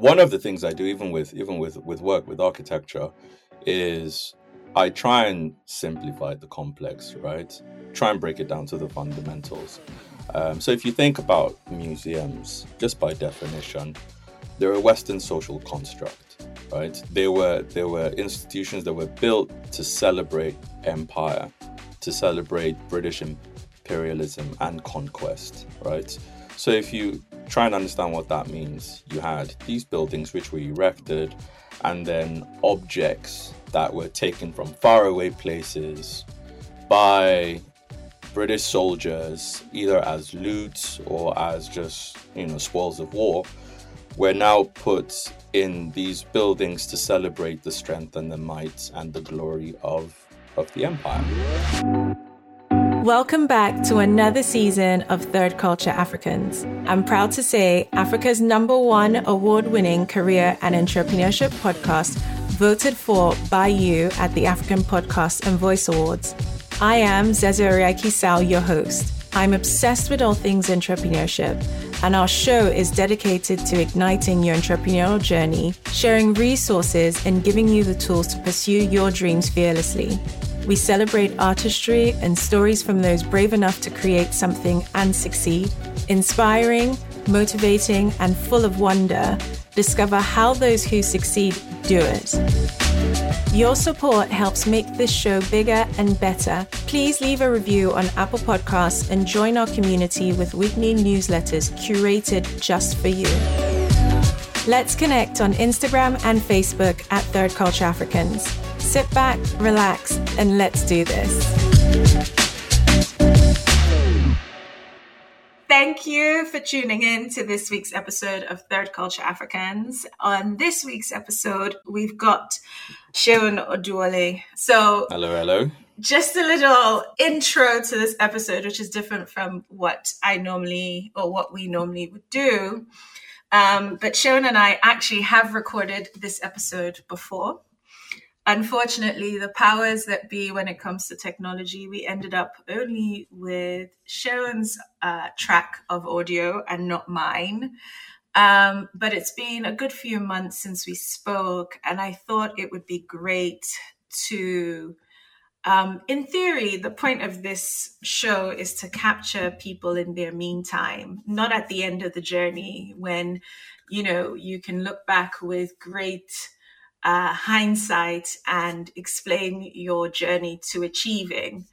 one of the things I do, even with even with with work with architecture, is I try and simplify the complex, right? Try and break it down to the fundamentals. Um, so if you think about museums, just by definition, they're a Western social construct, right? They were they were institutions that were built to celebrate empire, to celebrate British imperialism and conquest, right? So if you try and understand what that means, you had these buildings which were erected, and then objects that were taken from faraway places by British soldiers, either as loot or as just, you know, spoils of war, were now put in these buildings to celebrate the strength and the might and the glory of, of the empire. Welcome back to another season of Third Culture Africans. I'm proud to say Africa's number one award winning career and entrepreneurship podcast, voted for by you at the African Podcast and Voice Awards. I am Zezaria Sal, your host. I'm obsessed with all things entrepreneurship, and our show is dedicated to igniting your entrepreneurial journey, sharing resources, and giving you the tools to pursue your dreams fearlessly. We celebrate artistry and stories from those brave enough to create something and succeed, inspiring, motivating, and full of wonder. Discover how those who succeed do it. Your support helps make this show bigger and better. Please leave a review on Apple Podcasts and join our community with weekly newsletters curated just for you. Let's connect on Instagram and Facebook at Third Culture Africans. Sit back, relax, and let's do this. Thank you for tuning in to this week's episode of Third Culture Africans. On this week's episode, we've got Seun Oduwole. So, hello, hello. Just a little intro to this episode, which is different from what I normally or what we normally would do. Um, but Seun and I actually have recorded this episode before unfortunately, the powers that be when it comes to technology, we ended up only with Seun's uh, track of audio and not mine. Um, but it's been a good few months since we spoke, and I thought it would be great to. Um, in theory, the point of this show is to capture people in their meantime, not at the end of the journey when, you know, you can look back with great uh, hindsight and explain your journey to achieving.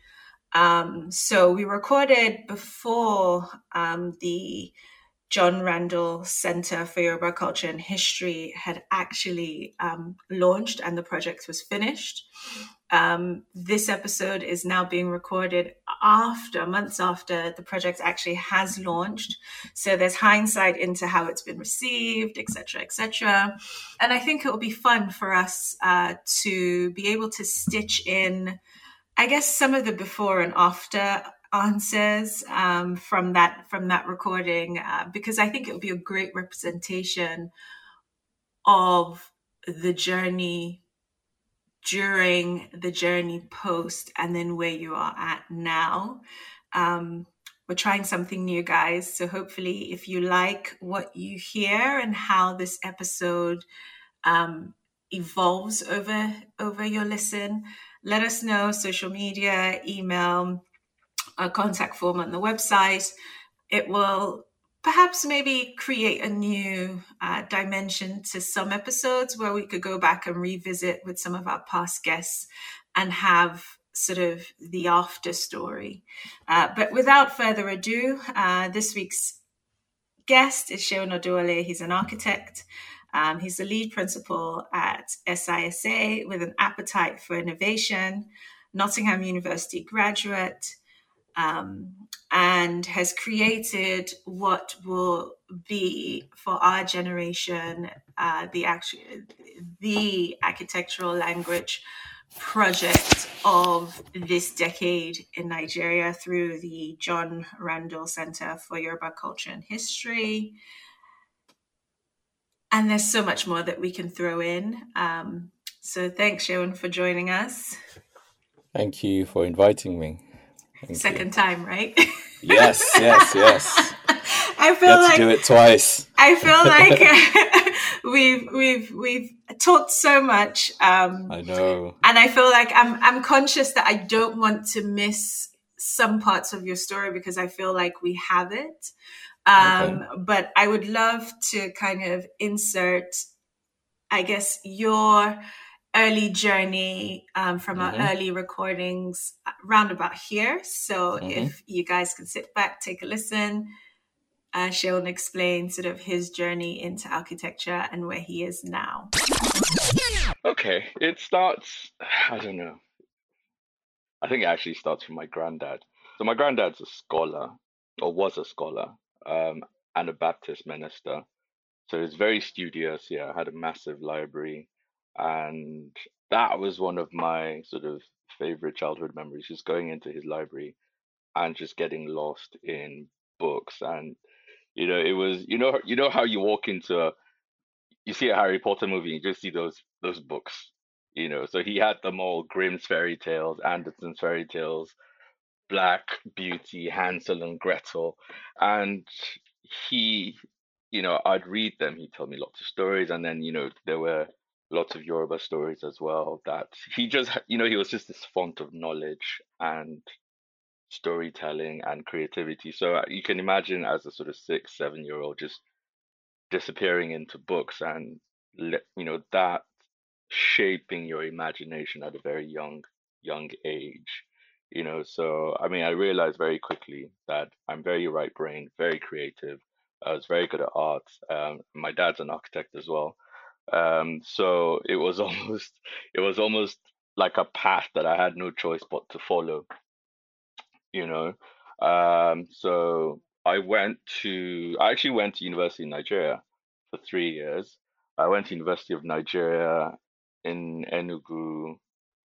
Um, so we recorded before um, the John Randle Center for Yoruba Culture and History had actually um, launched and the project was finished. Um, this episode is now being recorded after months after the project actually has launched. So there's hindsight into how it's been received, etc., etc. And I think it will be fun for us uh, to be able to stitch in, I guess, some of the before and after answers um, from that from that recording uh, because I think it will be a great representation of the journey during the journey post and then where you are at now. Um, we're trying something new, guys. So hopefully, if you like what you hear and how this episode um, evolves over over your listen, let us know. Social media, email, a contact form on the website. It will perhaps maybe create a new uh, dimension to some episodes where we could go back and revisit with some of our past guests and have sort of the after story. Uh, but without further ado, uh, this week's guest is Seun Oduwole. He's an architect. Um, he's the lead principal at SISA with an appetite for innovation, Nottingham University graduate um, and has created what will be for our generation uh, the actual the architectural language project of this decade in Nigeria through the John Randle Center for Yoruba Culture and History. And there's so much more that we can throw in. Um, so thanks, Seun, for joining us. Thank you for inviting me. Thank Second you. time, right? yes, yes, yes. I feel like do it twice. I feel like we've we've we've talked so much. Um, I know, and I feel like I'm I'm conscious that I don't want to miss some parts of your story because I feel like we have it. Um, okay. But I would love to kind of insert, I guess, your early journey um, from mm-hmm. our early recordings roundabout here. So mm-hmm. if you guys can sit back, take a listen, uh, Seun explain sort of his journey into architecture and where he is now. Okay, it starts, I don't know. I think it actually starts from my granddad. So my granddad's a scholar, or was a scholar, um, and a Baptist minister. So he's very studious. Yeah, had a massive library and that was one of my sort of favorite childhood memories just going into his library and just getting lost in books and you know it was you know you know how you walk into a you see a harry potter movie you just see those those books you know so he had them all grimm's fairy tales andersen's fairy tales black beauty hansel and gretel and he you know i'd read them he'd tell me lots of stories and then you know there were lots of Yoruba stories as well. That he just, you know, he was just this font of knowledge and storytelling and creativity. So uh, you can imagine as a sort of six, seven year old just disappearing into books and, you know, that shaping your imagination at a very young, young age. You know, so I mean, I realized very quickly that I'm very right brained, very creative. I was very good at art. Um, my dad's an architect as well. Um, so it was almost it was almost like a path that I had no choice but to follow. You know, um, so I went to I actually went to University in Nigeria for three years. I went to University of Nigeria in Enugu.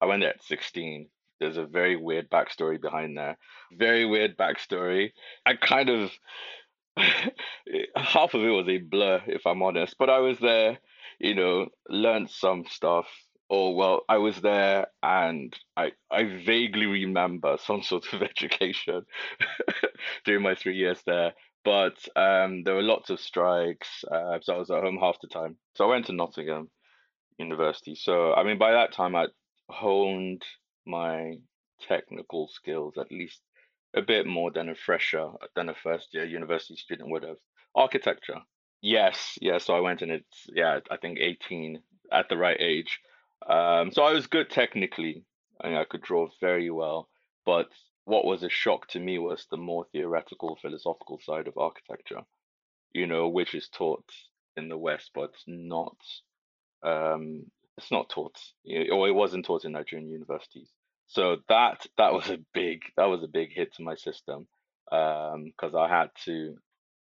I went there at 16. There's a very weird backstory behind there. Very weird backstory. I kind of half of it was a blur, if I'm honest. But I was there you know, learned some stuff. Or well, I was there and I I vaguely remember some sort of education during my three years there. But um, there were lots of strikes, uh, so I was at home half the time. So I went to Nottingham University. So I mean, by that time, I'd honed my technical skills at least a bit more than a fresher, than a first year university student would have. Architecture, Yes, yeah. So I went and it's yeah, I think 18 at the right age. Um, so I was good technically. I mean, I could draw very well, but what was a shock to me was the more theoretical, philosophical side of architecture. You know, which is taught in the West, but not. Um, it's not taught, or it wasn't taught in Nigerian universities. So that that was a big that was a big hit to my system because um, I had to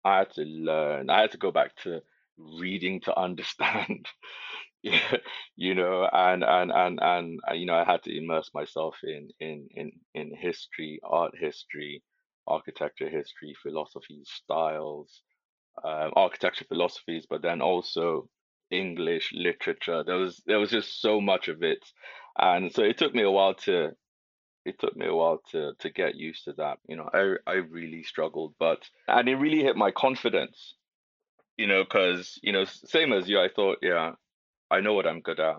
I had to learn. I had to go back to reading to understand. you know, and and and and uh, you know, I had to immerse myself in in in in history, art history, architecture history, philosophy, styles, um, architecture philosophies, but then also English literature. There was there was just so much of it, and so it took me a while to it took me a while to to get used to that. You know, I I really struggled, but and it really hit my confidence. You know, because you know, same as you, I thought, yeah, I know what I'm good at.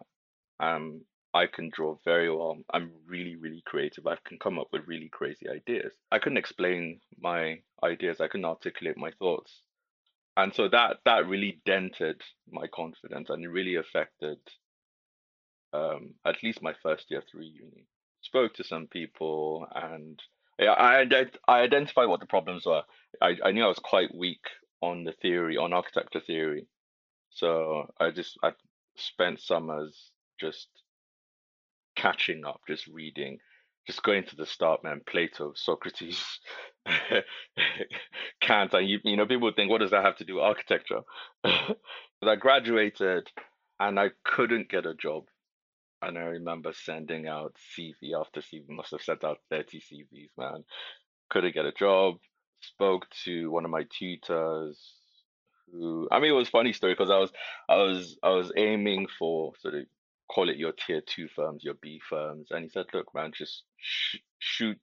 Um, I can draw very well. I'm really, really creative. I can come up with really crazy ideas. I couldn't explain my ideas. I couldn't articulate my thoughts, and so that that really dented my confidence, and it really affected um, at least my first year through uni spoke to some people and yeah, I I identified what the problems were. I, I knew I was quite weak on the theory, on architecture theory. So I just I spent summers just catching up, just reading, just going to the start, man. Plato, Socrates, Kant, and you you know people would think, what does that have to do with architecture? But I graduated and I couldn't get a job and I remember sending out CV after CV, must have sent out 30 CVs, man. Couldn't get a job. Spoke to one of my tutors who, I mean, it was a funny story because I was, I was, I was aiming for sort of call it your tier two firms, your B firms. And he said, look, man, just sh- shoot,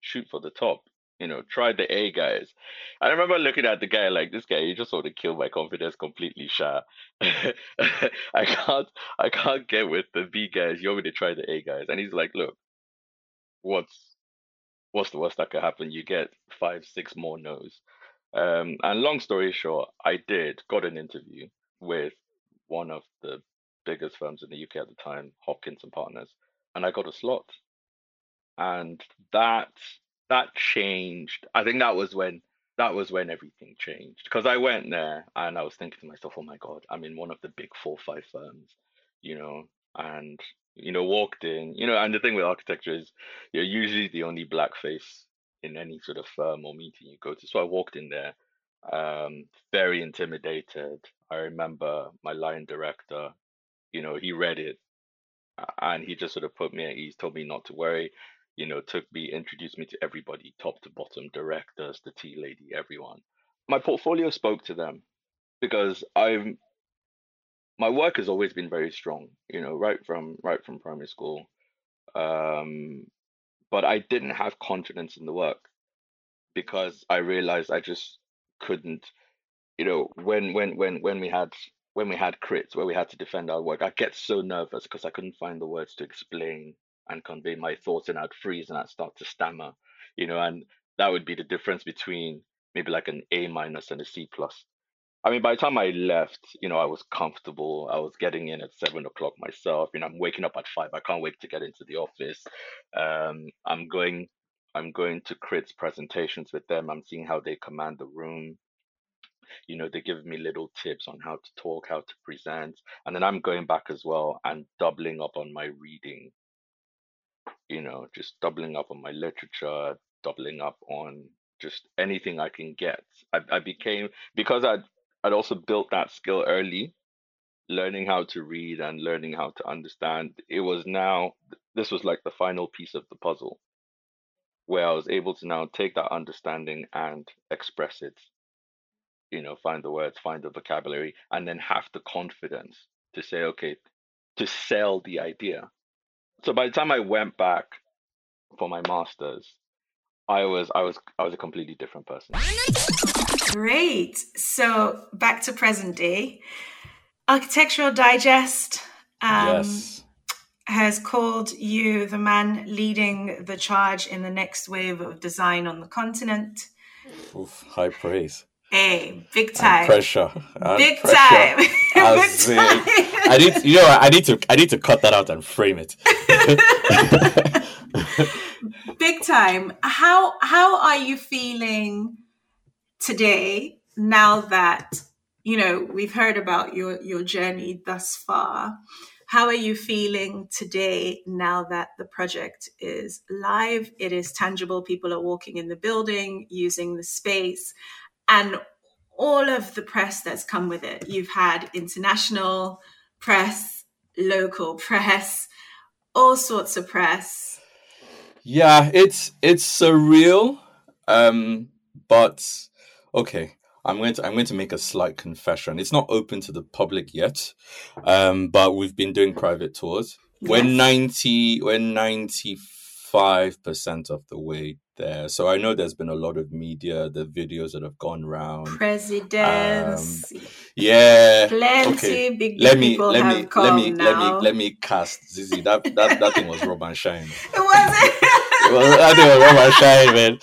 shoot for the top. You know, try the A guys. I remember looking at the guy like this guy, you just want to kill my confidence completely, Sha. I can't I can't get with the B guys. You want me to try the A guys. And he's like, look, what's what's the worst that could happen? You get five, six more no's. Um, and long story short, I did got an interview with one of the biggest firms in the UK at the time, Hopkins and Partners, and I got a slot. And that that changed. I think that was when that was when everything changed because I went there and I was thinking to myself, oh my god, I'm in one of the big four five firms, you know, and you know walked in, you know, and the thing with architecture is you're usually the only black face in any sort of firm or meeting you go to. So I walked in there, um, very intimidated. I remember my line director, you know, he read it and he just sort of put me at ease, told me not to worry you know, took me, introduced me to everybody, top to bottom, directors, the tea lady, everyone. My portfolio spoke to them because I'm my work has always been very strong, you know, right from right from primary school. Um, but I didn't have confidence in the work because I realized I just couldn't, you know, when when when when we had when we had crits where we had to defend our work, I get so nervous because I couldn't find the words to explain and convey my thoughts and I'd freeze and I'd start to stammer, you know, and that would be the difference between maybe like an A minus and a C plus. I mean, by the time I left, you know, I was comfortable. I was getting in at seven o'clock myself. You know, I'm waking up at five. I can't wait to get into the office. Um, I'm going, I'm going to Crit's presentations with them. I'm seeing how they command the room. You know, they give me little tips on how to talk, how to present, and then I'm going back as well and doubling up on my reading you know, just doubling up on my literature, doubling up on just anything I can get. I, I became because I'd I'd also built that skill early, learning how to read and learning how to understand. It was now this was like the final piece of the puzzle where I was able to now take that understanding and express it. You know, find the words, find the vocabulary, and then have the confidence to say, okay, to sell the idea so by the time I went back for my masters, I was I was I was a completely different person. Great. So back to present day. Architectural Digest um, yes. has called you the man leading the charge in the next wave of design on the continent. Oof, high praise. Hey, big time. And pressure. And big pressure. time. I need, you know, I need to, I need to cut that out and frame it. big time. How how are you feeling today? Now that you know we've heard about your your journey thus far. How are you feeling today now that the project is live? It is tangible. People are walking in the building, using the space and all of the press that's come with it. You've had international press, local press, all sorts of press. Yeah, it's it's surreal. Um, but okay. I'm going to I'm going to make a slight confession. It's not open to the public yet, um, but we've been doing private tours. Yes. We're ninety we're ninety five percent of the way there. So I know there's been a lot of media, the videos that have gone around. Presidents. Um, yeah. Plenty okay. big let me, let me, let me, now. let me, let me cast Zizi. That that that thing was Rob and Shine. It wasn't. it was, that thing was Rob and Shine, man.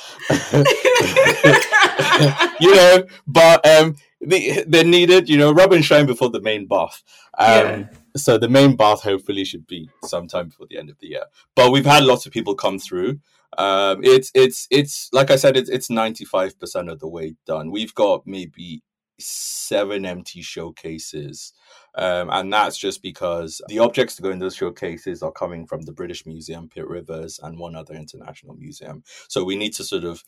you know, but um, they they needed, you know, Rob and Shine before the main bath. Um, yeah so the main bath hopefully should be sometime before the end of the year. But we've had lots of people come through. Um, it's it's it's like I said, it's it's ninety five percent of the way done. We've got maybe seven empty showcases. Um, and that's just because the objects to go in those showcases are coming from the British Museum, Pitt Rivers, and one other international museum. So we need to sort of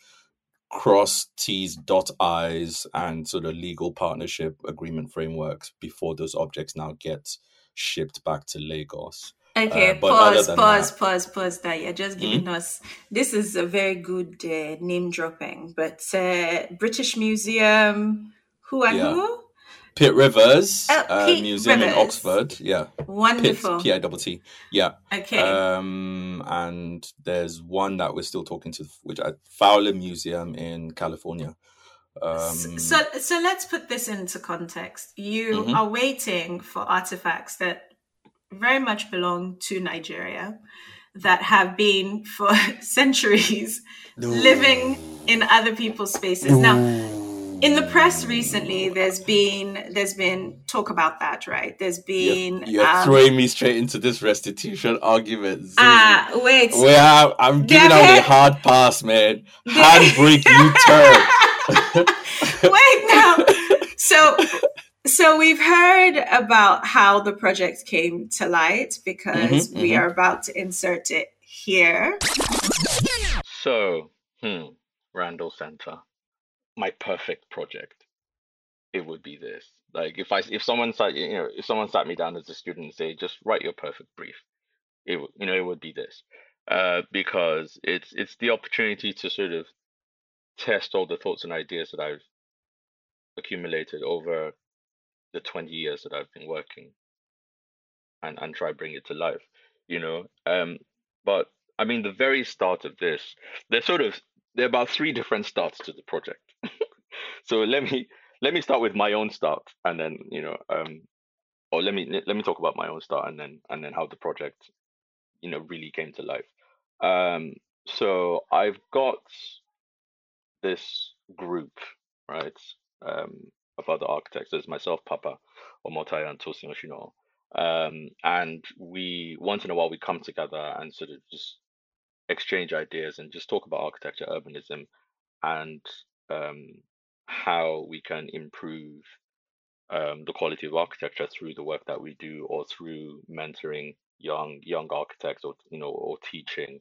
cross T's, dot I's, and sort of legal partnership agreement frameworks before those objects now get shipped back to Lagos. Okay, uh, pause, pause, that, pause, pause. That you're just giving mm-hmm. us. This is a very good uh, name dropping, but uh, British Museum, who and yeah. who? Pitt Rivers Oh, uh, Pitt Museum in Oxford. Yeah, Wonderful. P I double T. Yeah. Okay. Um, and there's one that we're still talking to, which at Fowler Museum in California. Um, so so let's put this into context. You Mhm. are waiting for artifacts that very much belong to Nigeria that have been for centuries living in other people's spaces. Now, in the press recently, there's been there's been talk about that, right? There's been you're, you're um, throwing me straight into this restitution argument. Ah wait well, I'm giving They're out a hard pass, man. Handbrake U-turn. wait now. So so we've heard about how the project came to light because Mhm, we mhm. are about to insert it here. So, hmm, Randle Center, my perfect project. It would be this. Like if I if someone sat you know if someone sat me down as a student and say just write your perfect brief, it you know it would be this, uh, because it's it's the opportunity to sort of test all the thoughts and ideas that I've accumulated over the twenty years that I've been working, and and try bring it to life, you know. Um, but I mean the very start of this, there's sort of there are about three different starts to the project. so let me let me start with my own start, and then you know, um, or let me let me talk about my own start, and then and then how the project, you know, really came to life. Um, so I've got this group, right, um, of other architects. There's myself, Papa, Omotayo, and Tosin Oshinowo. Um, and we once in a while we come together and sort of just exchange ideas and just talk about architecture, urbanism, and um, how we can improve um, the quality of architecture through the work that we do, or through mentoring young young architects, or you know, or teaching,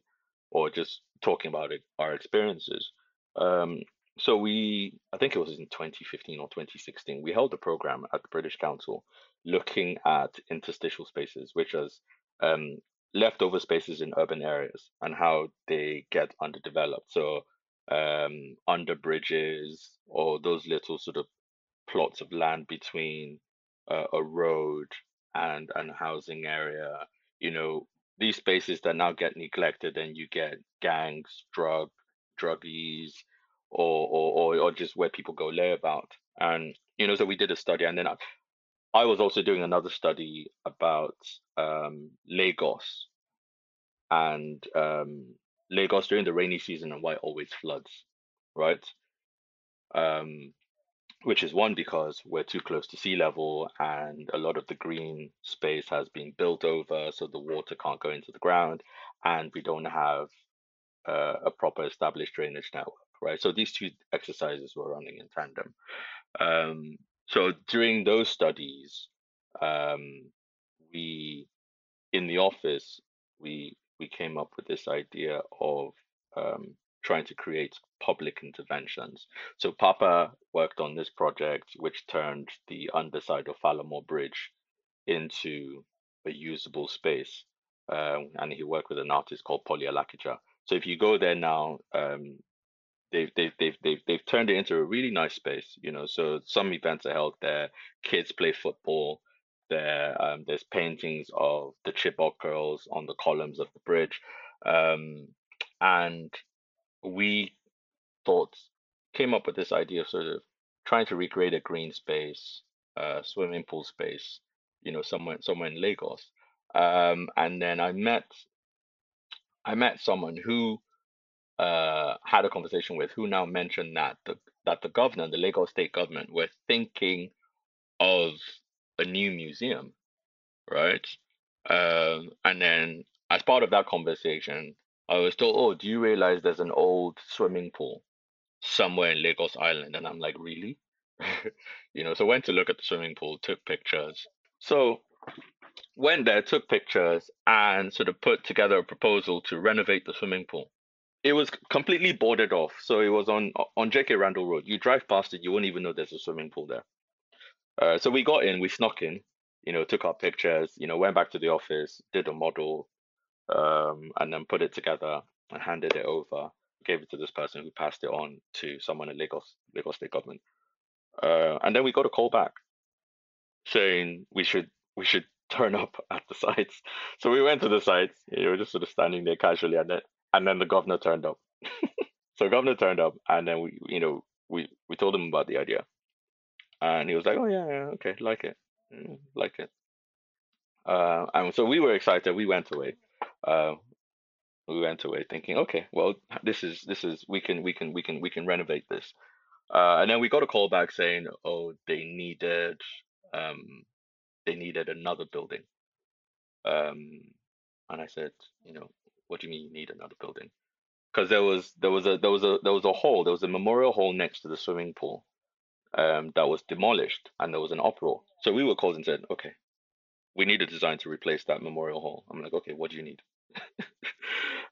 or just talking about it, our experiences. Um, so we, I think it was in 2015 or 2016, we held a program at the British Council looking at interstitial spaces, which is um, leftover spaces in urban areas and how they get underdeveloped. So um, under bridges or those little sort of plots of land between uh, a road and and a housing area. You know, these spaces that now get neglected, and you get gangs, drug druggies, or or or, or just where people go lay about. And you know, so we did a study, and then I, I was also doing another study about um, Lagos and um, Lagos during the rainy season and why it always floods, right? Um, which is one because we're too close to sea level and a lot of the green space has been built over, so the water can't go into the ground, and we don't have uh, a proper established drainage network, right? So these two exercises were running in tandem. Um, so during those studies, um, we in the office we we came up with this idea of um, trying to create public interventions. So Papa worked on this project, which turned the underside of Falomo Bridge into a usable space. Um, and he worked with an artist called Polly Alakija. So if you go there now, um, they've, they've they've they've they've turned it into a really nice space. You know, so some events are held there. Kids play football. There, um, there's paintings of the Chibok girls on the columns of the bridge, um, and we thought came up with this idea of sort of trying to recreate a green space, uh, swimming pool space, you know, somewhere somewhere in Lagos. Um, and then I met I met someone who uh, had a conversation with who now mentioned that the that the governor, the Lagos state government, were thinking of a new museum, right? Um, and then as part of that conversation, I was told, "Oh, do you realize there's an old swimming pool somewhere in Lagos Island?" And I'm like, "Really?" you know, so went to look at the swimming pool, took pictures. So went there, took pictures, and sort of put together a proposal to renovate the swimming pool. It was completely boarded off, so it was on on JK Randle Road. You drive past it, you won't even know there's a swimming pool there. Uh, so we got in, we snuck in, you know, took our pictures, you know, went back to the office, did a model, um, and then put it together and handed it over. Gave it to this person who passed it on to someone in Lagos, Lagos State government. Uh, and then we got a call back saying we should we should turn up at the sites. So we went to the sites. You know, just sort of standing there casually, and then and then the governor turned up. so governor turned up, and then we you know we we told him about the idea, and he was like, "Oh yeah, yeah okay, like it, mm, like it." Uh, and so we were excited. We went away. Uh, we went away thinking, okay, well, this is this is we can we can we can we can renovate this. Uh, and then we got a call back saying, oh, they needed um, they needed another building. Um, and I said, you know, what do you mean you need another building? Because there was there was a there was a there was a hall there was a memorial hall next to the swimming pool um, that was demolished and there was an uproar. So we were called and said, okay, we need a design to replace that memorial hall. I'm like, okay, what do you need?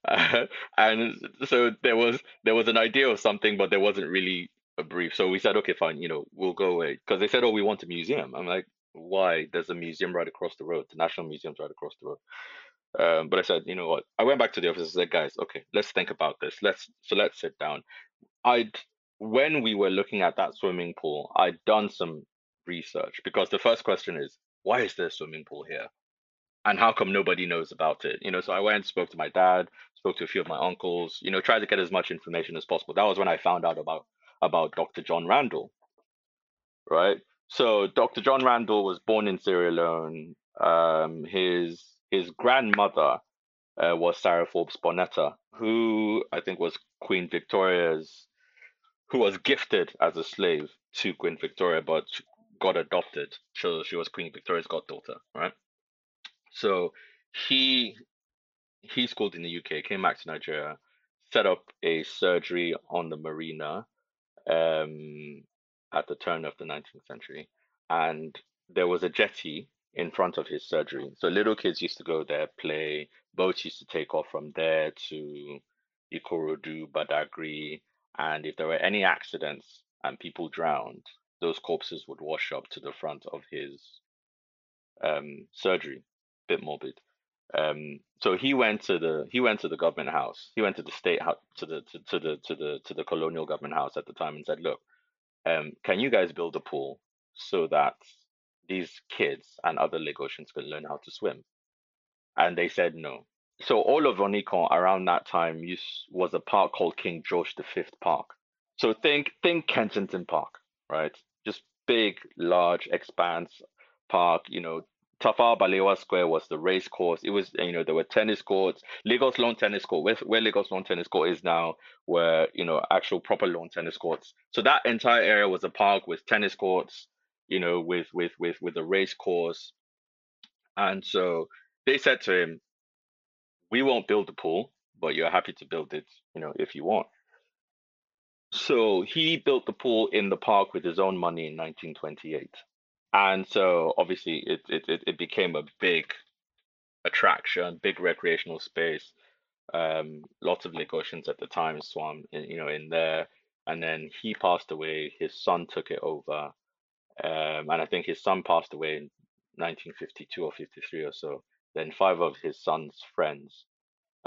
uh, and so there was there was an idea of something, but there wasn't really a brief. So we said, okay, fine, you know, we'll go away because they said, oh, we want a museum. I'm like, why? There's a museum right across the road. The National Museum's right across the road. Um, but I said, you know what? I went back to the office and said, guys, okay, let's think about this. Let's so let's sit down. I'd when we were looking at that swimming pool, I'd done some research because the first question is, why is there a swimming pool here? And how come nobody knows about it? You know, so I went and spoke to my dad, spoke to a few of my uncles, you know, tried to get as much information as possible. That was when I found out about about Dr. John Randle. Right? So Dr. John Randle was born in Sierra Leone. Um, his his grandmother uh, was Sarah Forbes Bonetta, who I think was Queen Victoria's, who was gifted as a slave to Queen Victoria, but got adopted. So she was Queen Victoria's goddaughter, right? So he he schooled in the UK, came back to Nigeria, set up a surgery on the marina um, at the turn of the 19th century, and there was a jetty in front of his surgery. So little kids used to go there, play. Boats used to take off from there to Ikorodu, Badagri. and if there were any accidents and people drowned, those corpses would wash up to the front of his um, surgery. Bit morbid. Um, so he went to the he went to the government house. He went to the state house to the to, to the to the to the colonial government house at the time and said, "Look, um, can you guys build a pool so that these kids and other Lagosians could learn how to swim?" And they said no. So all of Onikan around that time used, was a park called King George V Park. So think think Kensington Park, right? Just big, large expanse park. You know, Tafawa Balewa Square was the race course. It was, you know, there were tennis courts. Lagos Lawn Tennis Court, where, where Lagos Lawn Tennis Court is now, were, you know, actual proper lawn tennis courts. So that entire area was a park with tennis courts, you know, with with with with a race course. And so they said to him, "We won't build the pool, but you're happy to build it, you know, if you want." So he built the pool in the park with his own money in 1928 and so obviously it it it became a big attraction, big recreational space. Um, lots of Lagosians at the time swam, in, you know, in there. And then he passed away. His son took it over, um, and I think his son passed away in 1952 or 53 or so. Then five of his son's friends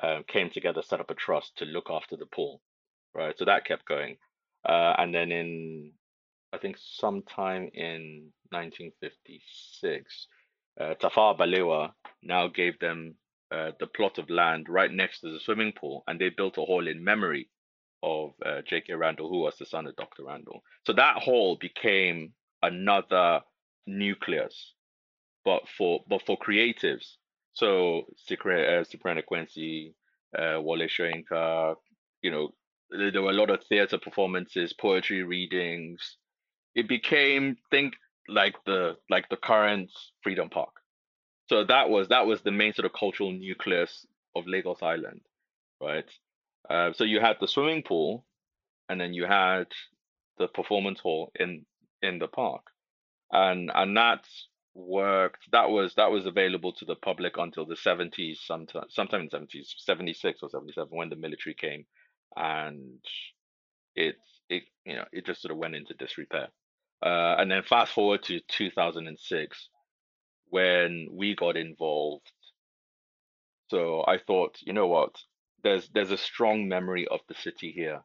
um, came together, set up a trust to look after the pool, right? So that kept going. Uh, and then in I think sometime in 1956, uh, Tafawa Balewa now gave them uh, the plot of land right next to the swimming pool, and they built a hall in memory of uh, J.K. Randle, who was the son of Dr. Randle. So that hall became another nucleus, but for but for creatives. So Cyprian uh, Ekwensi, uh, Wole Soyinka, you know, there were a lot of theater performances, poetry readings, it became think like the like the current Freedom Park. So that was that was the main sort of cultural nucleus of Lagos Island, right? Uh, so you had the swimming pool, and then you had the performance hall in in the park, and and that worked. That was that was available to the public until the seventies, sometime sometime in seventies, seventy six or seventy seven, when the military came, and it it you know it just sort of went into disrepair. Uh, and then fast forward to 2006 when we got involved. So I thought, you know what? There's there's a strong memory of the city here,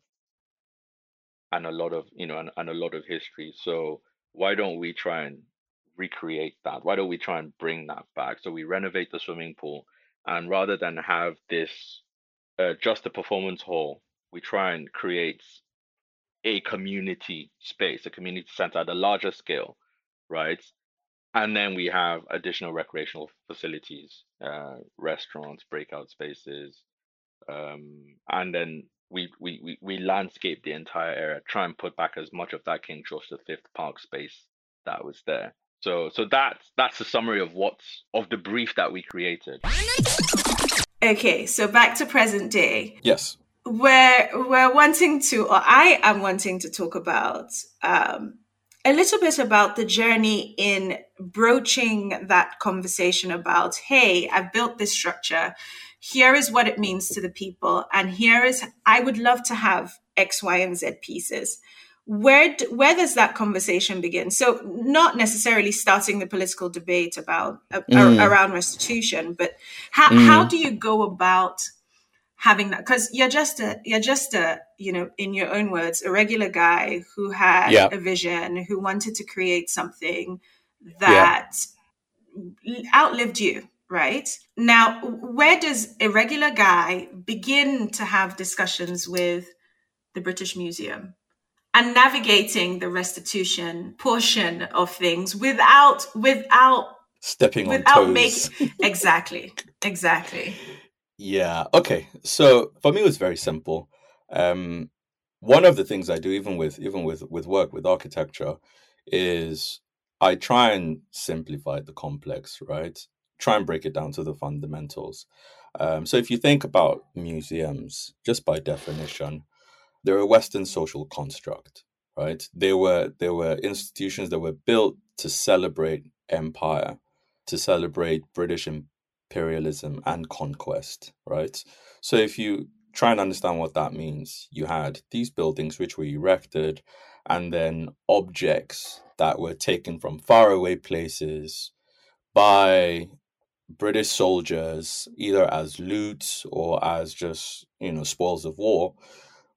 and a lot of you know and, and a lot of history. So why don't we try and recreate that? Why don't we try and bring that back? So we renovate the swimming pool, and rather than have this uh, just a performance hall, we try and create a community space, a community center at a larger scale, right? And then we have additional recreational facilities, uh, restaurants, breakout spaces, um, and then we, we, we, we landscape the entire area, try and put back as much of that King George V Park space that was there. So so that's that's the summary of what's of the brief that we created. Okay, so back to present day. Yes. We're we're wanting to, or I am wanting to talk about um, a little bit about the journey in broaching that conversation about, hey, I've built this structure. Here is what it means to the people, and here is I would love to have X, Y, and Z pieces where where does that conversation begin so not necessarily starting the political debate about uh, mm. around restitution but how, mm. how do you go about having that because you're just a you're just a you know in your own words a regular guy who had yeah. a vision who wanted to create something that yeah. outlived you right? Now where does a regular guy begin to have discussions with the british museum and navigating the restitution portion of things without without stepping without on toes. making exactly exactly. Yeah okay. So for me it was very simple. Um one of the things i do even with even with with work with architecture is i try and simplify the complex right try and break it down to the fundamentals um, so if you think about museums just by definition they're a Western social construct, right? They were they were institutions that were built to celebrate empire, to celebrate British imperialism and conquest, right? So if you try and understand what that means, you had these buildings which were erected, and then objects that were taken from faraway places by British soldiers, either as loot or as just you know spoils of war,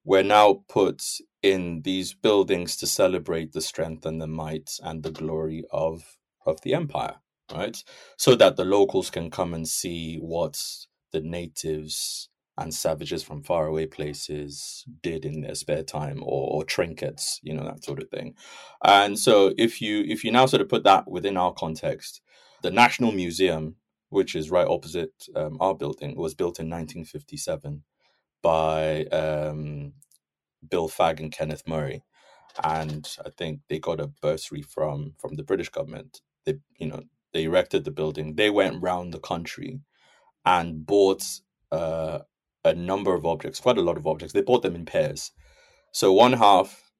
were now put in these buildings to celebrate the strength and the might and the glory of of the empire right? So that the locals can come and see what the natives and savages from faraway places did in their spare time or, or, trinkets you know that sort of thing. And so if you if you now sort of put that within our context the national museum which is right opposite um, our building was built in 1957 by um, Bill Fagg and Kenneth Murray, and I think they got a bursary from from the British government. They you know they erected the building. They went round the country and bought uh, a number of objects, quite a lot of objects. They bought them in pairs. So one half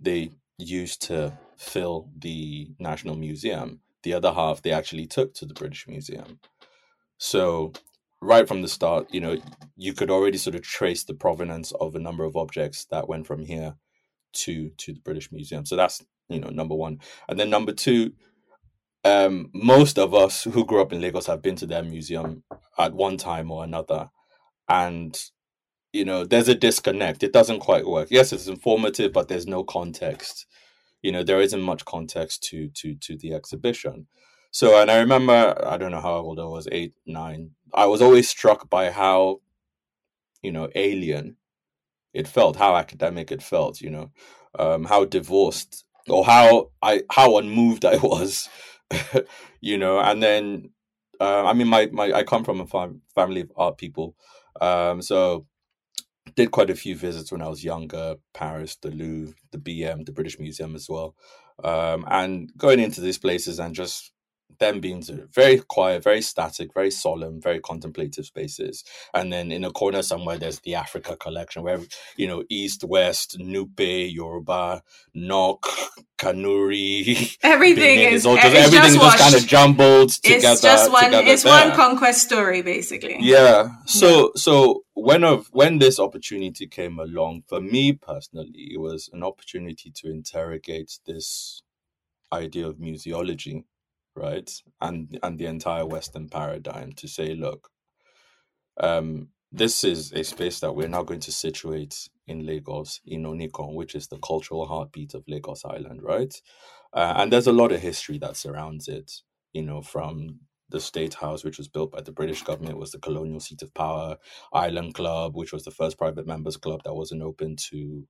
they used to fill the National Museum. The other half they actually took to the British Museum. So right from the start, you know, you could already sort of trace the provenance of a number of objects that went from here to to the British Museum. So that's you know number one, and then number two, um, most of us who grew up in Lagos have been to their museum at one time or another, and you know there's a disconnect. It doesn't quite work. Yes, it's informative, but there's no context. You know, there isn't much context to to to the exhibition. So, and I remember, I don't know how old I was, eight, nine. I was always struck by how, you know, alien it felt, how academic it felt, you know, um, how divorced or how I, how unmoved I was, you know, and then, uh, I mean, my, my, I come from a fam- family of art people. Um, so did quite a few visits when I was younger, Paris, the Louvre, the BM, the British Museum as well. Um, and going into these places and just them being very quiet, very static, very solemn, very contemplative spaces. And then in a corner somewhere, there's the Africa collection where, you know, East, West, Nupe, Yoruba, Nok, Kanuri. Everything is, is all just, everything just, just kind of jumbled together. It's just one, it's there. one conquest story, basically. Yeah. So, so when of when this opportunity came along, for me personally, it was an opportunity to interrogate this idea of museology right? And and the entire Western paradigm to say, look, um, this is a space that we're now going to situate in Lagos, in Onikan, which is the cultural heartbeat of Lagos Island, right? Uh, and there's a lot of history that surrounds it, you know, from the State House, which was built by the British government, was the colonial seat of power. Island Club, which was the first private members club that wasn't open to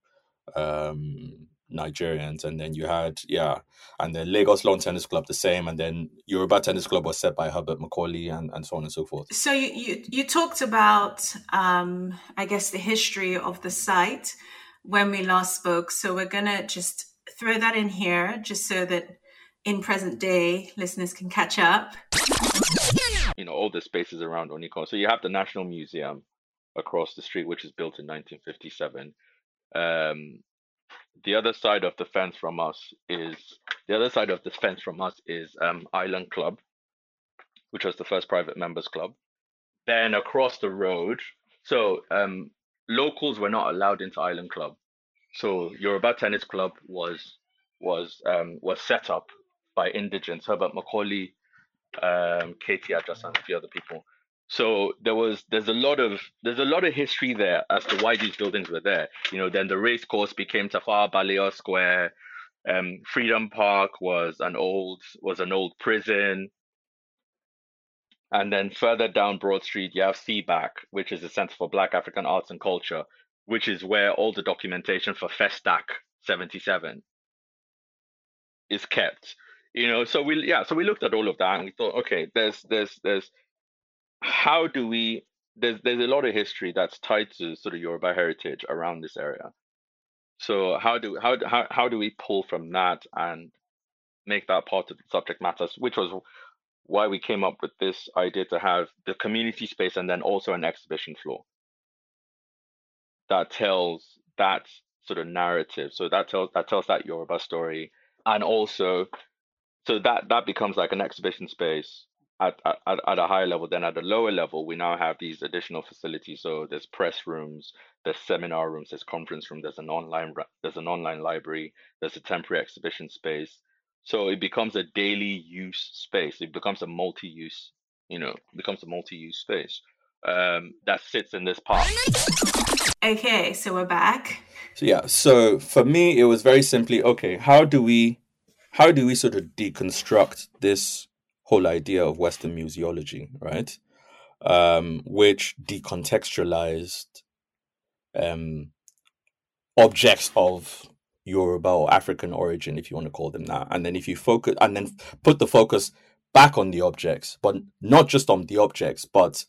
um, Nigerians, and then you had yeah, and then Lagos Lawn Tennis Club the same, and then Yoruba Tennis Club was set by Herbert Macaulay, and, and so on and so forth. So you you, you talked about um, I guess the history of the site when we last spoke. So we're gonna just throw that in here, just so that in present day listeners can catch up. You know all the spaces around Onikan. So you have the National Museum across the street, which is built in 1957. Um, the other side of the fence from us is the other side of the fence from us is um, Island Club, which was the first private members club. Then across the road, so um, locals were not allowed into Island Club. So Yoruba Tennis Club was was um, was set up by indigents, Herbert Macaulay, um, Katie Ajas, and a few other people. So there was there's a lot of there's a lot of history there as to why these buildings were there. You know, then the race course became Tafawa Balewa Square. Um, Freedom Park was an old was an old prison. And then further down Broad Street, you have CBAC, which is the Center for Black African Arts and Culture, which is where all the documentation for Festac 77 is kept. You know, so we yeah, so we looked at all of that and we thought, okay, there's there's there's how do we there's there's a lot of history that's tied to sort of Yoruba heritage around this area. So how do how how how do we pull from that and make that part of the subject matter, which was why we came up with this idea to have the community space and then also an exhibition floor that tells that sort of narrative. So that tells that tells that Yoruba story, and also so that that becomes like an exhibition space at, at, at a higher level. Then at a lower level, we now have these additional facilities. So there's press rooms, there's seminar rooms, there's conference room, there's an online there's an online library, there's a temporary exhibition space. So it becomes a daily use space. It becomes a multi-use, you know, becomes a multi-use space um, that sits in this park. Okay, so we're back. So yeah, so for me, it was very simply okay. How do we, how do we sort of deconstruct this whole idea of Western museology, right? Um, which decontextualized um, objects of Yoruba or African origin, if you want to call them that. And then if you focus and then put the focus back on the objects, but not just on the objects, but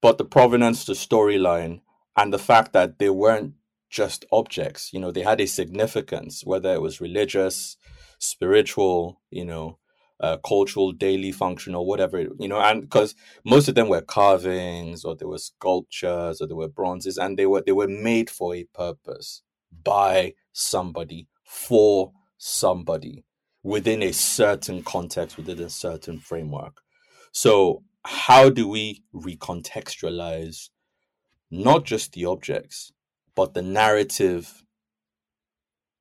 but the provenance, the storyline, and the fact that they weren't just objects. You know, they had a significance, whether it was religious, spiritual, you know, uh, cultural daily function or whatever you know and because most of them were carvings or they were sculptures or they were bronzes and they were they were made for a purpose by somebody for somebody within a certain context within a certain framework. So how do we recontextualize not just the objects but the narrative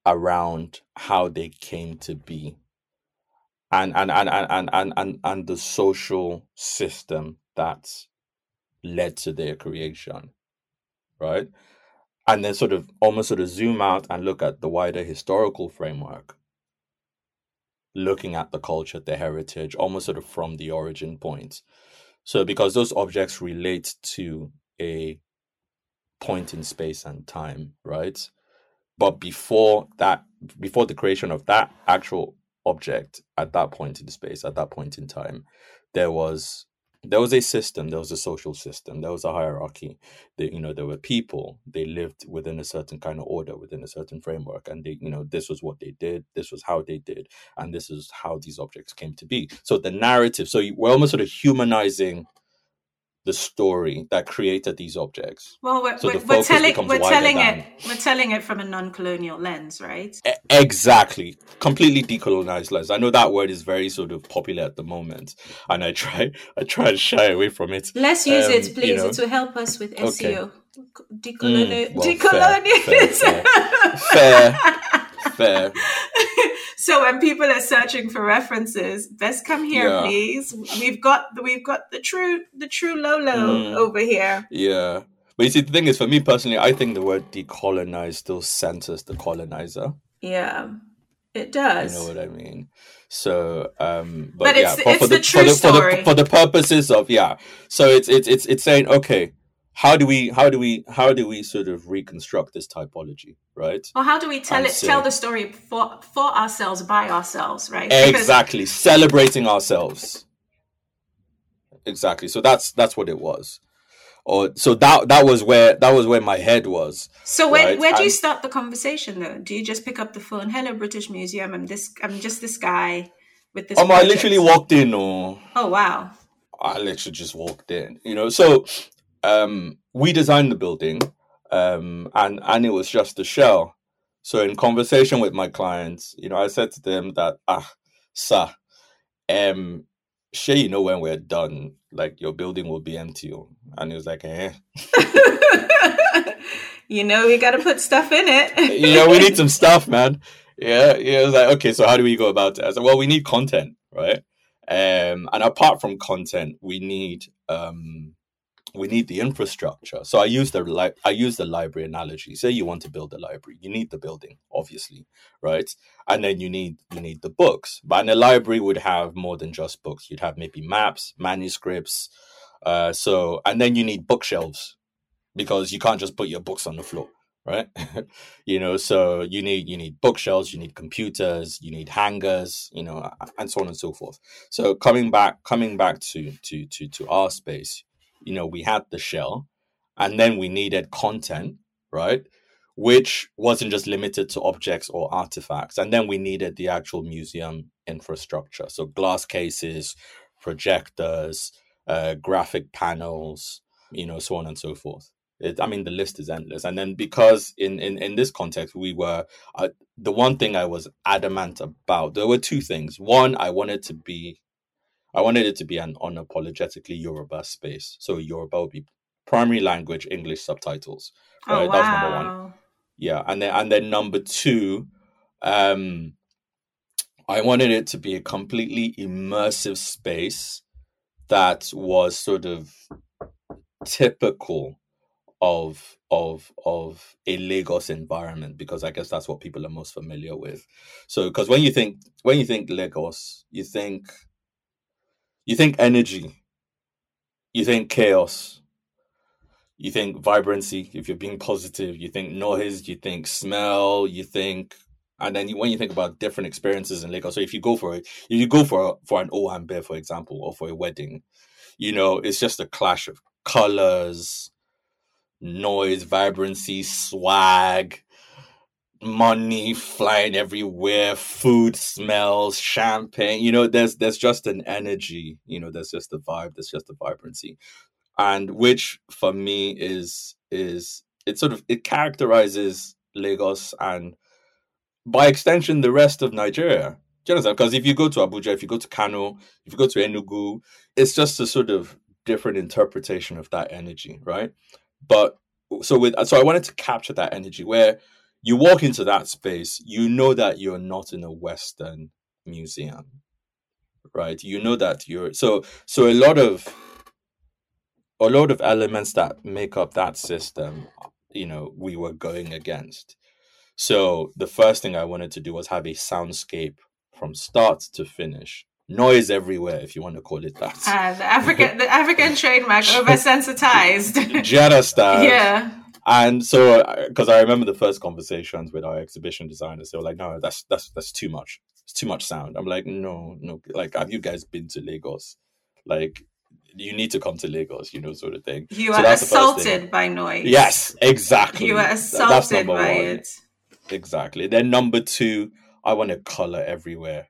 around how they came to be and and and and and and, and the social system that led to their creation right? And then sort of almost sort of zoom out and look at the wider historical framework looking at the culture the heritage almost sort of from the origin point. So because those objects relate to a point in space and time right? But before that before the creation of that actual object at that point in space, at that point in time, there was there was a system, there was a social system, there was a hierarchy. That you know, there were people. They lived within a certain kind of order, within a certain framework, and they, you know, this was what they did, this was how they did, and this is how these objects came to be. So the narrative. So we're almost sort of humanizing the story that created these objects. Well, we're, so we're, we're telling we're telling than... it we're telling it from a non-colonial lens, right? E- exactly, completely decolonized lens. I know that word is very sort of popular at the moment, and I try I try to shy away from it. Let's use um, it, please. You know. It will help us with SEO. Okay. Decolonial, mm, well, decolonialism. Fair, fair. fair. so when people are searching for references, best come here, yeah. please. We've got the, we've got the true the true Lolo mm. over here. Yeah. But you see, the thing is, for me personally, I think the word decolonize still centers the colonizer. Yeah, it does. You know what I mean? So, um, but, but yeah, it's, for, it's for the, the true for the, story. For the, for the purposes of yeah, so it's it's it's it's saying okay, how do we how do we how do we sort of reconstruct this typology right? Or how do we tell and it so, tell the story for for ourselves by ourselves right? Exactly. Because... celebrating ourselves. Exactly. So that's that's what it was. Or so that that was where that was where my head was so where, right? where do you start the conversation though? Do you just pick up the phone hello british museum i'm this i'm just this guy with this um, i literally walked in or oh wow. I literally just walked in you know? So um, we designed the building, um, and and it was just a shell. So in conversation with my clients, you know, I said to them that ah, sir, um, sure you know when we're done, like your building will be empty. Oh. And he was like, eh. you know, we got to put stuff in it. you know, we need some stuff, man. Yeah, yeah. It was like, okay, so how do we go about it? I said, well, we need content, right? Um, and apart from content, we need um, we need the infrastructure. So I use the li- I use the library analogy. Say you want to build a library, you need the building, obviously, right? And then you need you need the books. But in a library would have more than just books. You'd have maybe maps, manuscripts. Uh, so and then you need bookshelves because you can't just put your books on the floor, right? you know, so you need you need bookshelves, you need computers, you need hangers, you know, and so on and so forth. So coming back coming back to to to to our space, you know, we had the shell and then we needed content, right? Which wasn't just limited to objects or artifacts. And then we needed the actual museum infrastructure. So glass cases, projectors, uh, graphic panels, you know, so on and so forth. It, I mean, the list is endless. And then because in in in this context, we were uh, the one thing I was adamant about. There were two things. One, I wanted to be I wanted it to be an unapologetically Yoruba space. So Yoruba would be primary language, English subtitles. Right? Oh, wow. That was number one. Yeah. And then and then number two, um, I wanted it to be a completely immersive space that was sort of typical of of of a Lagos environment because I guess that's what people are most familiar with. So because when you think when you think Lagos, you think you think energy, you think chaos, you think vibrancy. If you're being positive, you think noise, you think smell, you think, and then you, when you think about different experiences in Lagos, so if you go for it, if you go for for an Owambe, for example, or for a wedding, you know, it's just a clash of colors, noise, vibrancy, swag, money flying everywhere, food smells, champagne. You know, there's there's just an energy. You know, there's just a vibe. There's just a vibrancy, and which for me is is it sort of it characterizes Lagos and by extension the rest of Nigeria. Because if you go to Abuja, if you go to Kano, if you go to Enugu, it's just a sort of different interpretation of that energy, right? But so with so I wanted to capture that energy where you walk into that space, you know that you're not in a Western museum, right? You know that you're so so a lot of a lot of elements that make up that system, you know, we were going against. So the first thing I wanted to do was have a soundscape from start to finish. Noise everywhere, if you want to call it that. Uh, the African, the African trademark, oversensitized. Jetta style. Yeah and so, uh, because I remember the first conversations with our exhibition designers, they were like, "No, that's that's that's too much. It's too much sound." I'm like, "No, no. Like, have you guys been to Lagos? Like, you need to come to Lagos, you know, sort of thing." You so are assaulted by noise. Yes, exactly. You are assaulted That's by one. it. Exactly. Then number two, I want a color everywhere.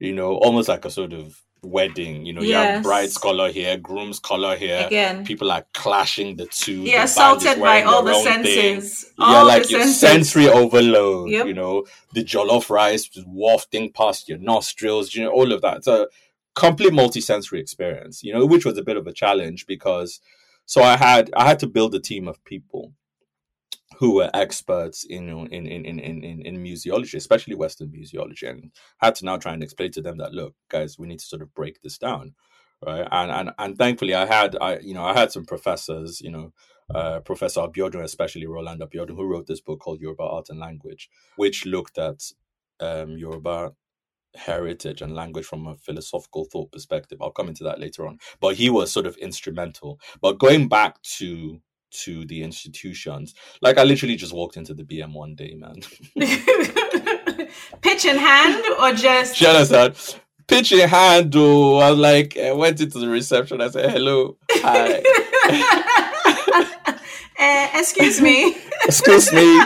You know, almost like a sort of wedding. You know, yes. you have bride's color here, groom's color here. Again, people are clashing the two. Yeah, assaulted by all the senses. All yeah, like your sensory overload. Yep. You know, the jollof rice wafting past your nostrils. You know, all of that. It's a complete multi-sensory experience. You know, which was a bit of a challenge because so I had I had to build a team of people who were experts in in in in in, in museology, especially Western museology, and had to now try and explain to them that look, guys, we need to sort of break this down, right? And and and thankfully, I had I you know I had some professors, you know, uh, Professor Abiodun, especially Roland Abiodun, who wrote this book called Yoruba Art and Language, which looked at um, Yoruba heritage and language from a philosophical thought perspective. I'll come into that later on. But he was sort of instrumental. But going back to to the institutions, like I literally just walked into the BM one day, man. Pitch in hand or just Shut Pitch in hand, though. I was like, I went into the reception. I said, hello, hi. uh, excuse me. excuse me.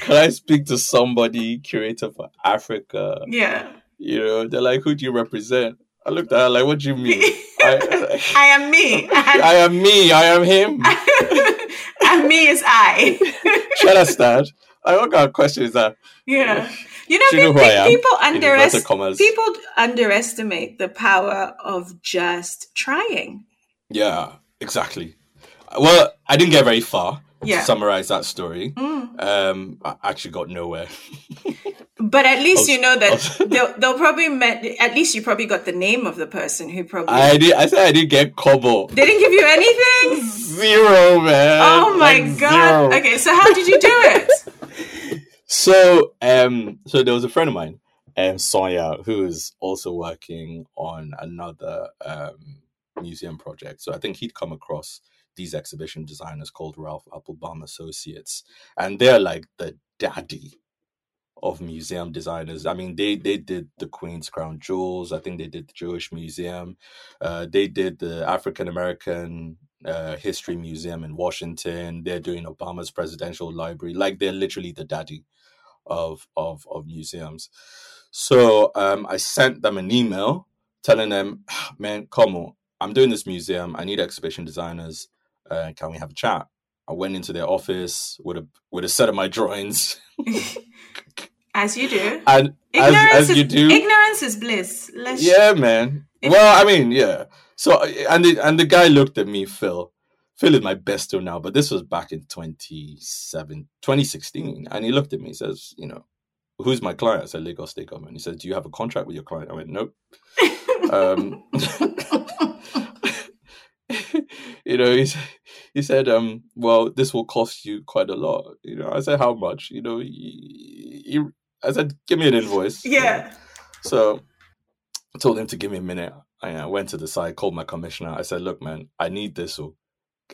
Can I speak to somebody, curator for Africa? Yeah. You know, they're like, who do you represent? I looked at her like, what do you mean? I, I am me. I am me. I am him. and me is I. Should I start? I what kind of question is that? Yeah. You know, you know people, underestimate people underestimate the power of just trying. Yeah, exactly. Well, I didn't get very far yeah. to summarize that story. Mm. Um, I actually got nowhere. but at least was, you know that they'll, they'll probably met. At least you probably got the name of the person who probably. I did. I said I didn't get kobo. They didn't give you anything. Zero, man. Oh my like god. Zero. Okay, so how did you do it? so, um, so there was a friend of mine, um, Sonia, who is also working on another um museum project. So I think he'd come across these exhibition designers called Ralph Appelbaum Associates, and they're like the daddy of museum designers. I mean, they they did the Queen's Crown Jewels. I think they did the Jewish Museum. Uh, they did the African American uh, History Museum in Washington. They're doing Obama's Presidential Library. Like they're literally the daddy of of of museums. So um, I sent them an email telling them, ah, man, come on, I'm doing this museum. I need exhibition designers uh, can we have a chat? I went into their office with a with a set of my drawings. as you do. And ignorance as, as you do. Ignorance is bliss. Let's yeah, man. well, I mean, yeah. So and the and the guy looked at me, Phil. Phil is my besto now, but this was back in 27, 2016. And he looked at me, he says, you know, who's my client? I said, Lagos State Government. He said, do you have a contract with your client? I went, nope. um, you know, he, he said, um, well, this will cost you quite a lot. You know, I said, how much? You know, he, I said, give me an invoice. Yeah. So I told him to give me a minute. I went to the site, called my commissioner. I said, look, man, I need this. So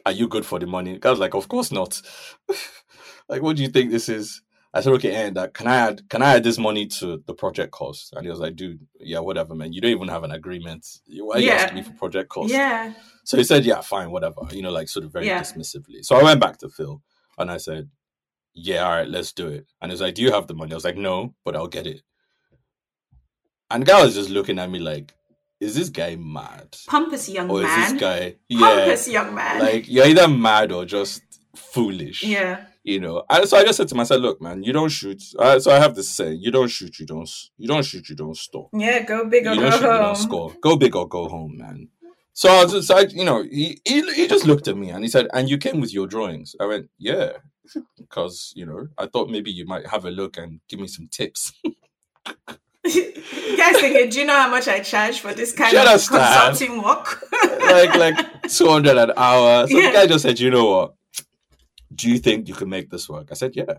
are you good for the money? Guy was like, of course not. like, what do you think this is? I said, okay, and uh, can I add can I add this money to the project cost? And he was like, dude, yeah, whatever, man. You don't even have an agreement. Why yeah. you asking me for project cost? Yeah. So he said, yeah, fine, whatever. You know, like sort of very yeah. dismissively. So I went back to Phil and I said, yeah, all right, let's do it. And he was like, do you have the money? I was like, no, but I'll get it. And the guy was just looking at me like, is this guy mad? Pompous young or man. Is this guy, yeah, pompous young man. Like you're either mad or just foolish. Yeah you know and so i just said to myself look man you don't shoot uh, so i have this saying you don't shoot you don't you don't shoot you don't stop yeah go big or you go shoot, home. you don't score go big or go home man so i was just like you know he, he he just looked at me and he said and you came with your drawings i went yeah because you know i thought maybe you might have a look and give me some tips guys thinking, do you know how much I charge for this kind of consulting work? like like two hundred an hour. So yeah. the guy just said, you know what? do you think you can make this work? I said, yeah.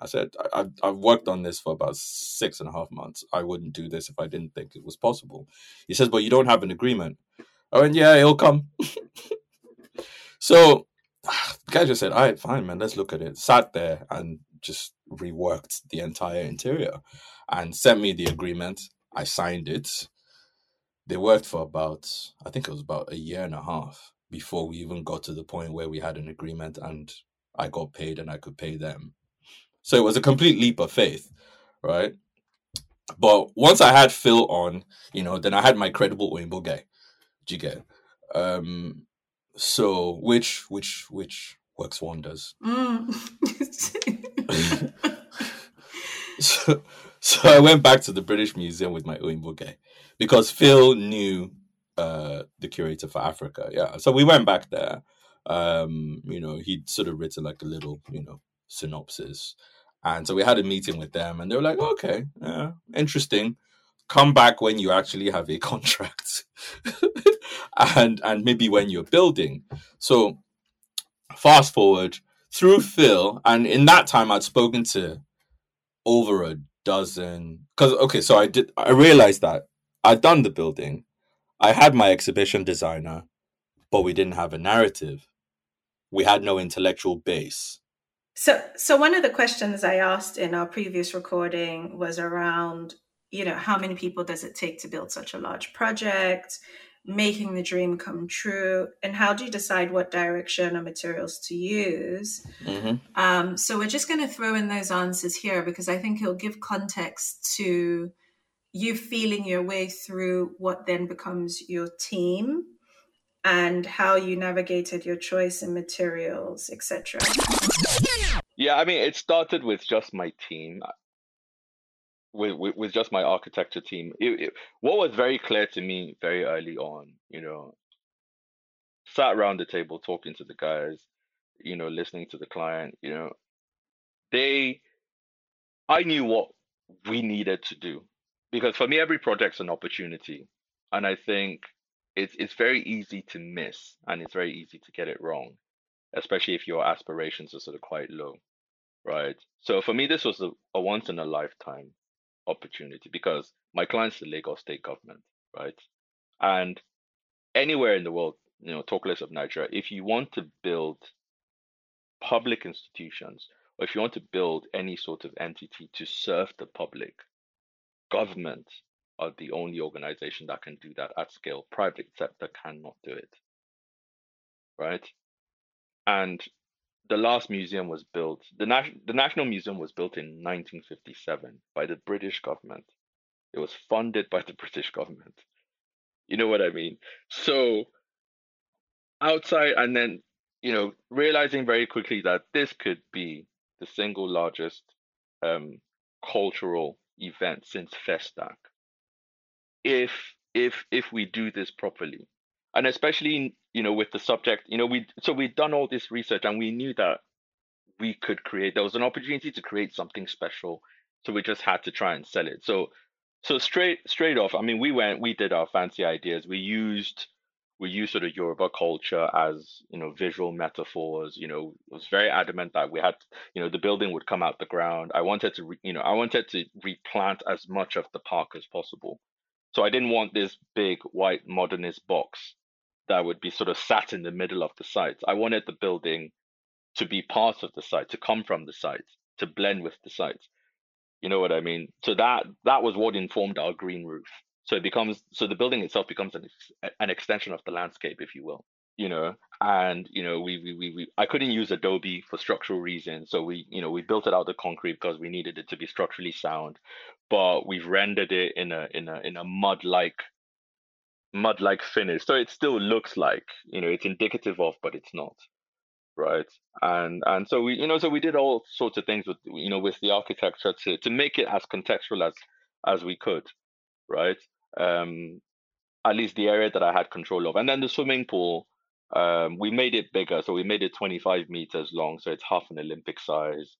I said, I, I've worked on this for about six and a half months. I wouldn't do this if I didn't think it was possible. He says, but you don't have an agreement. I went, yeah, it'll come. so guy just said, all right, fine, man, let's look at it. Sat there and just reworked the entire interior and sent me the agreement. I signed it. They worked for about, I think it was about a year and a half before we even got to the point where we had an agreement and I got paid and I could pay them. So it was a complete leap of faith, right? But once I had Phil on, you know, then I had my credible Oyinbo guy. Do you get? Um, so which which which works wonders. Mm. so so I went back to the British Museum with my Oyinbo guy because Phil knew uh, the curator for Africa. Yeah, so we went back there um, you know, he'd sort of written like a little, you know, synopsis. And so we had a meeting with them and they were like, okay, yeah, interesting. Come back when you actually have a contract. and and maybe when you're building. So fast forward through Phil, and in that time I'd spoken to over a dozen. Because okay, so I did. I realized that I'd done the building. I had my exhibition designer, but we didn't have a narrative. We had no intellectual base. So, so one of the questions I asked in our previous recording was around, you know, how many people does it take to build such a large project? making the dream come true and how do you decide what direction or materials to use mm-hmm. um, so we're just going to throw in those answers here because i think it'll give context to you feeling your way through what then becomes your team and how you navigated your choice in materials etc yeah i mean it started with just my team with, with, with just my architecture team. It, it, what was very clear to me very early on, you know, sat around the table talking to the guys, you know, listening to the client, you know, they, I knew what we needed to do because for me, every project's an opportunity. And I think it's, it's very easy to miss and it's very easy to get it wrong, especially if your aspirations are sort of quite low. Right. So for me, this was a, a once in a lifetime opportunity because my client's the Lagos state government, right? And anywhere in the world, you know, talk less of Nigeria, if you want to build public institutions or if you want to build any sort of entity to serve the public, government are the only organization that can do that at scale. Private sector cannot do it. Right? And the last museum was built, the, Nat- the National Museum was built in 1957 by the British government. It was funded by the British government. You know what I mean? So, outside, and then, you know, realizing very quickly that this could be the single largest um, cultural event since Festac. If if if we do this properly, and especially you know with the subject you know we so we'd done all this research and we knew that we could create there was an opportunity to create something special so we just had to try and sell it so so straight straight off i mean we went we did our fancy ideas we used we used sort of Yoruba culture as you know visual metaphors. You know, it was very adamant that we had you know the building would come out the ground. I wanted to re, you know I wanted to replant as much of the park as possible. So I didn't want this big white modernist box that would be sort of sat in the middle of the site. I wanted the building to be part of the site, to come from the site, to blend with the site. You know what I mean? So that that was what informed our green roof. So it becomes so the building itself becomes an an extension of the landscape, if you will. You know, and you know we, we we we I couldn't use Adobe for structural reasons, so we you know we built it out of concrete because we needed it to be structurally sound, but we've rendered it in a in a in a mud like mud like finish. So it still looks like, you know, it's indicative of, but it's not. Right. And and so we you know, so we did all sorts of things with you know, with the architecture to to make it as contextual as as we could. Right. Um at least the area that I had control of. And then the swimming pool, um, we made it bigger. So we made it 25 meters long. So it's half an Olympic size,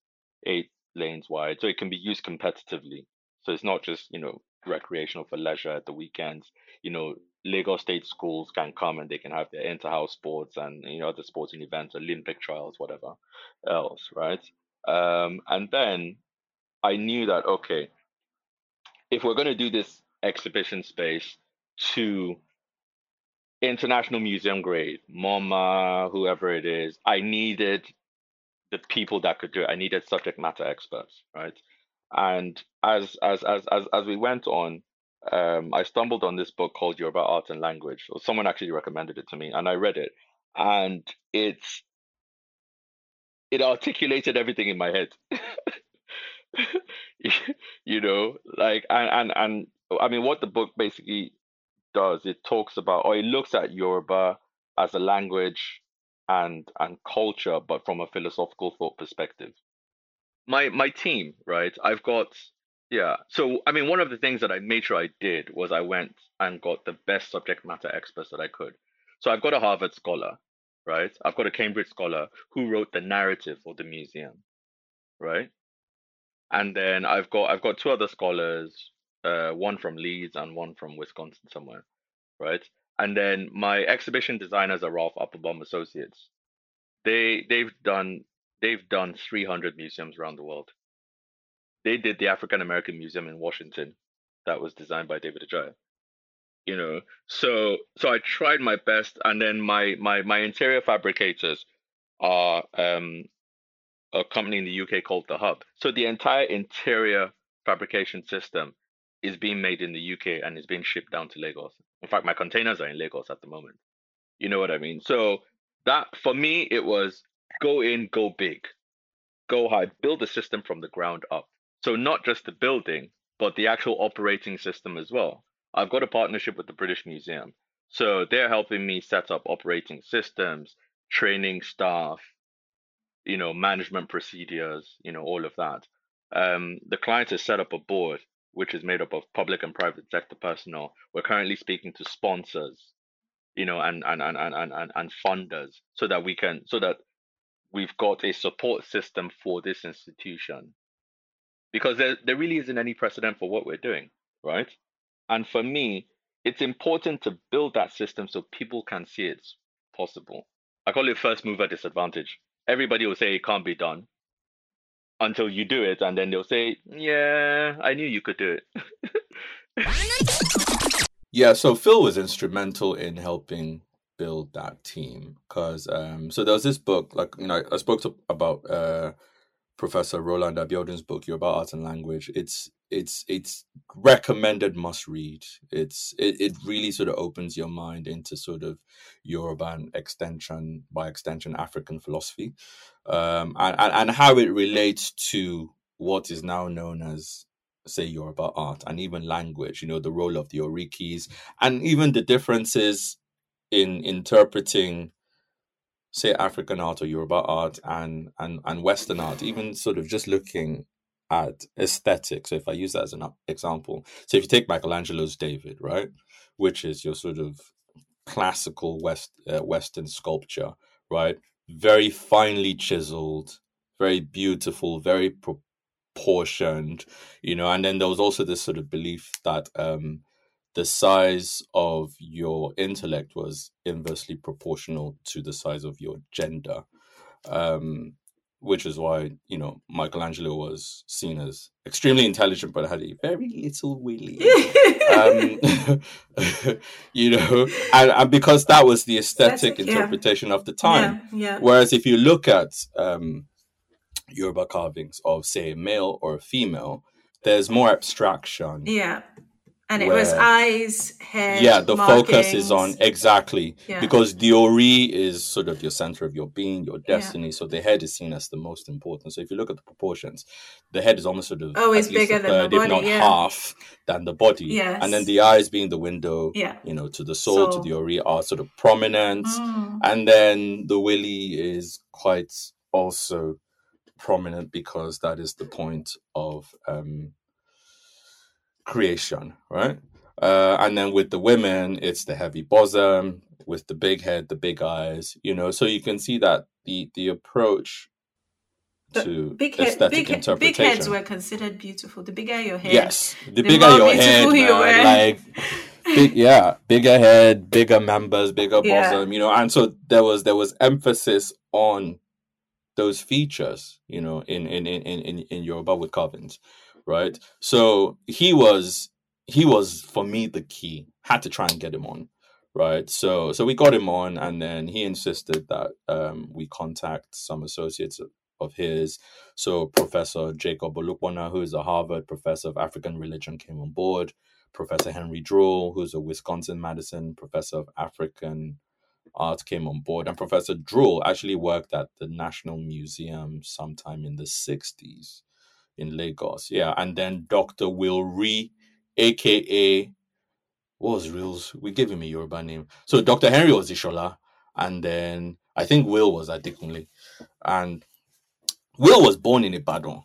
eight lanes wide. So it can be used competitively. So it's not just, you know, recreational for leisure at the weekends. You know, Lagos State schools can come and they can have their inter-house sports and you know other sporting events, Olympic trials, whatever else, right? Um, and then I knew that okay, if we're going to do this exhibition space to international museum grade, MoMA, whoever it is, I needed the people that could do it. I needed subject matter experts, right? And as as as as as we went on, um, I stumbled on this book called Yoruba Art and Language. Or someone actually recommended it to me, and I read it, and it's it articulated everything in my head. you know, like and and and I mean, what the book basically does, it talks about or it looks at Yoruba as a language and and culture, but from a philosophical thought perspective. My my team, right? I've got yeah. So, I mean, one of the things that I made sure I did was I went and got the best subject matter experts that I could. So, I've got a Harvard scholar, right? I've got a Cambridge scholar who wrote the narrative for the museum, right? And then I've got I've got two other scholars, uh, one from Leeds and one from Wisconsin somewhere, right? and then my exhibition designers are Ralph Appelbaum Associates. They they've done they've done 300 museums around the world. They did the African American Museum in Washington, that was designed by David Adjaye. You know, so so I tried my best, and then my my my interior fabricators are um a company in the UK called The Hub. So the entire interior fabrication system is being made in the UK and is being shipped down to Lagos. In fact, my containers are in Lagos at the moment. You know what I mean? So that for me, it was go in, go big, go high, build the system from the ground up. So not just the building, but the actual operating system as well. I've got a partnership with the British Museum. So they're helping me set up operating systems, training staff, you know, management procedures, you know, all of that. Um, the client has set up a board which is made up of public and private sector personnel. We're currently speaking to sponsors, you know, and and and and and, and funders, so that we can so that we've got a support system for this institution. Because there there really isn't any precedent for what we're doing, right? And for me, it's important to build that system so people can see it's possible. I call it first mover disadvantage. Everybody will say it can't be done until you do it, and then they'll say, "Yeah, I knew you could do it." yeah, so Phil was instrumental in helping build that team because um, so there was this book, like you know, I spoke to, about uh, Professor Roland Abiodun's book, Yoruba Art and Language. It's it's it's recommended must read. It's it, it really sort of opens your mind into sort of Yoruba extension by extension African philosophy, um, and, and and how it relates to what is now known as say Yoruba art and even language. You know the role of the orikis and even the differences in interpreting say African art or Yoruba art and and and Western art, even sort of just looking at aesthetics. So if I use that as an example, so if you take Michelangelo's David, right, which is your sort of classical West uh, Western sculpture, right, very finely chiseled, very beautiful, very proportioned, you know, and then there was also this sort of belief that um, the size of your intellect was inversely proportional to the size of your gender. Um, which is why you know Michelangelo was seen as extremely intelligent, but had a very little willy. um, you know, and, and, because that was the aesthetic interpretation yeah. of the time. Yeah, yeah. Whereas if you look at um, Yoruba carvings of, say, a male or a female, there's more abstraction. Yeah and it was eyes, head. Yeah, the markings. focus is on exactly yeah. because the ori is sort of your center of your being, your destiny. Yeah. So the head is seen as the most important. So if you look at the proportions, the head is almost sort of always bigger than third, the body, if not yeah. half than the body. Yes. and then the eyes being the window, yeah. you know, to the soul, soul. to the ori are sort of prominent, mm. and then the willy is quite also prominent because that is the point of um creation, right? Uh, and then with the women, it's the heavy bosom with the big head, the big eyes, you know. So you can see that the the approach to big head, aesthetic big, interpretation. Big heads were considered beautiful. The bigger your head, yes, the, the bigger your head, man, you like big, yeah, bigger head, bigger members, bigger yeah. bosom, you know. And so there was there was emphasis on those features, you know, in in in in in Yoruba with carvings right? So he was he was for me the key. Had to try and get him on, right? So so we got him on, and then he insisted that um, we contact some associates of his. So Professor Jacob Olupona, who is a Harvard professor of African religion, came on board. Professor Henry Drewal, who's a Wisconsin Madison professor of African art, came on board. And Professor Drewal actually worked at the National Museum sometime in the 60s in Lagos. Yeah, and then Dr. Will Rea, aka what was Real's? We gave him a Yoruba name. So Dr. Henry was Ishola, and then I think Will was Adekunle. And Will was born in Ibadan.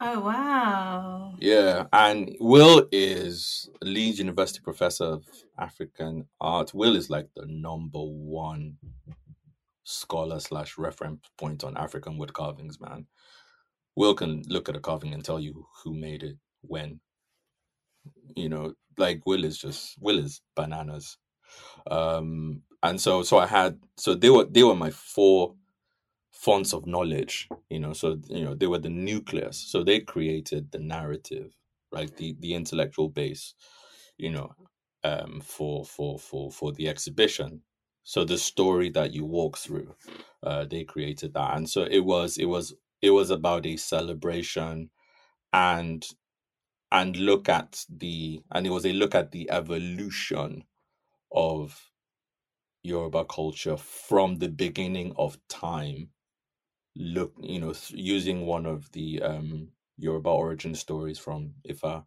Oh wow. Yeah, and Will is Leeds University professor of African art. Will is like the number one scholar slash reference point on African wood carvings, man. Will can look at a carving and tell you who made it, when. You know, like Will is just Will is bananas. Um, and so so I had so they were they were my four fonts of knowledge, you know. So you know they were the nucleus. So they created the narrative, right? The the intellectual base, you know, um, for for for for the exhibition. So the story that you walk through, uh, they created that, and so it was it was it was about a celebration, and and look at the and it was a look at the evolution of Yoruba culture from the beginning of time. Look, you know, using one of the um, Yoruba origin stories from Ifa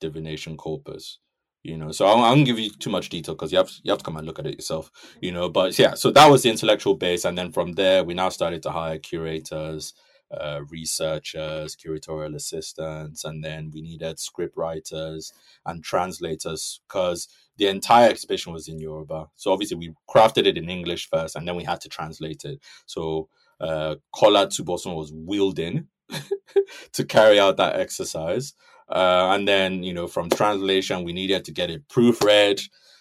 divination corpus. You know, so I won't I won't give you too much detail because you have you have to come and look at it yourself. You know, but yeah, so that was the intellectual base, and then from there we now started to hire curators, uh, researchers, curatorial assistants, and then we needed script writers and translators because the entire exhibition was in Yoruba. So obviously we crafted it in English first, and then we had to translate it. So uh, Kola Tubosun was wheeled in to carry out that exercise. Uh, and then, you know, from translation, we needed to get it proofread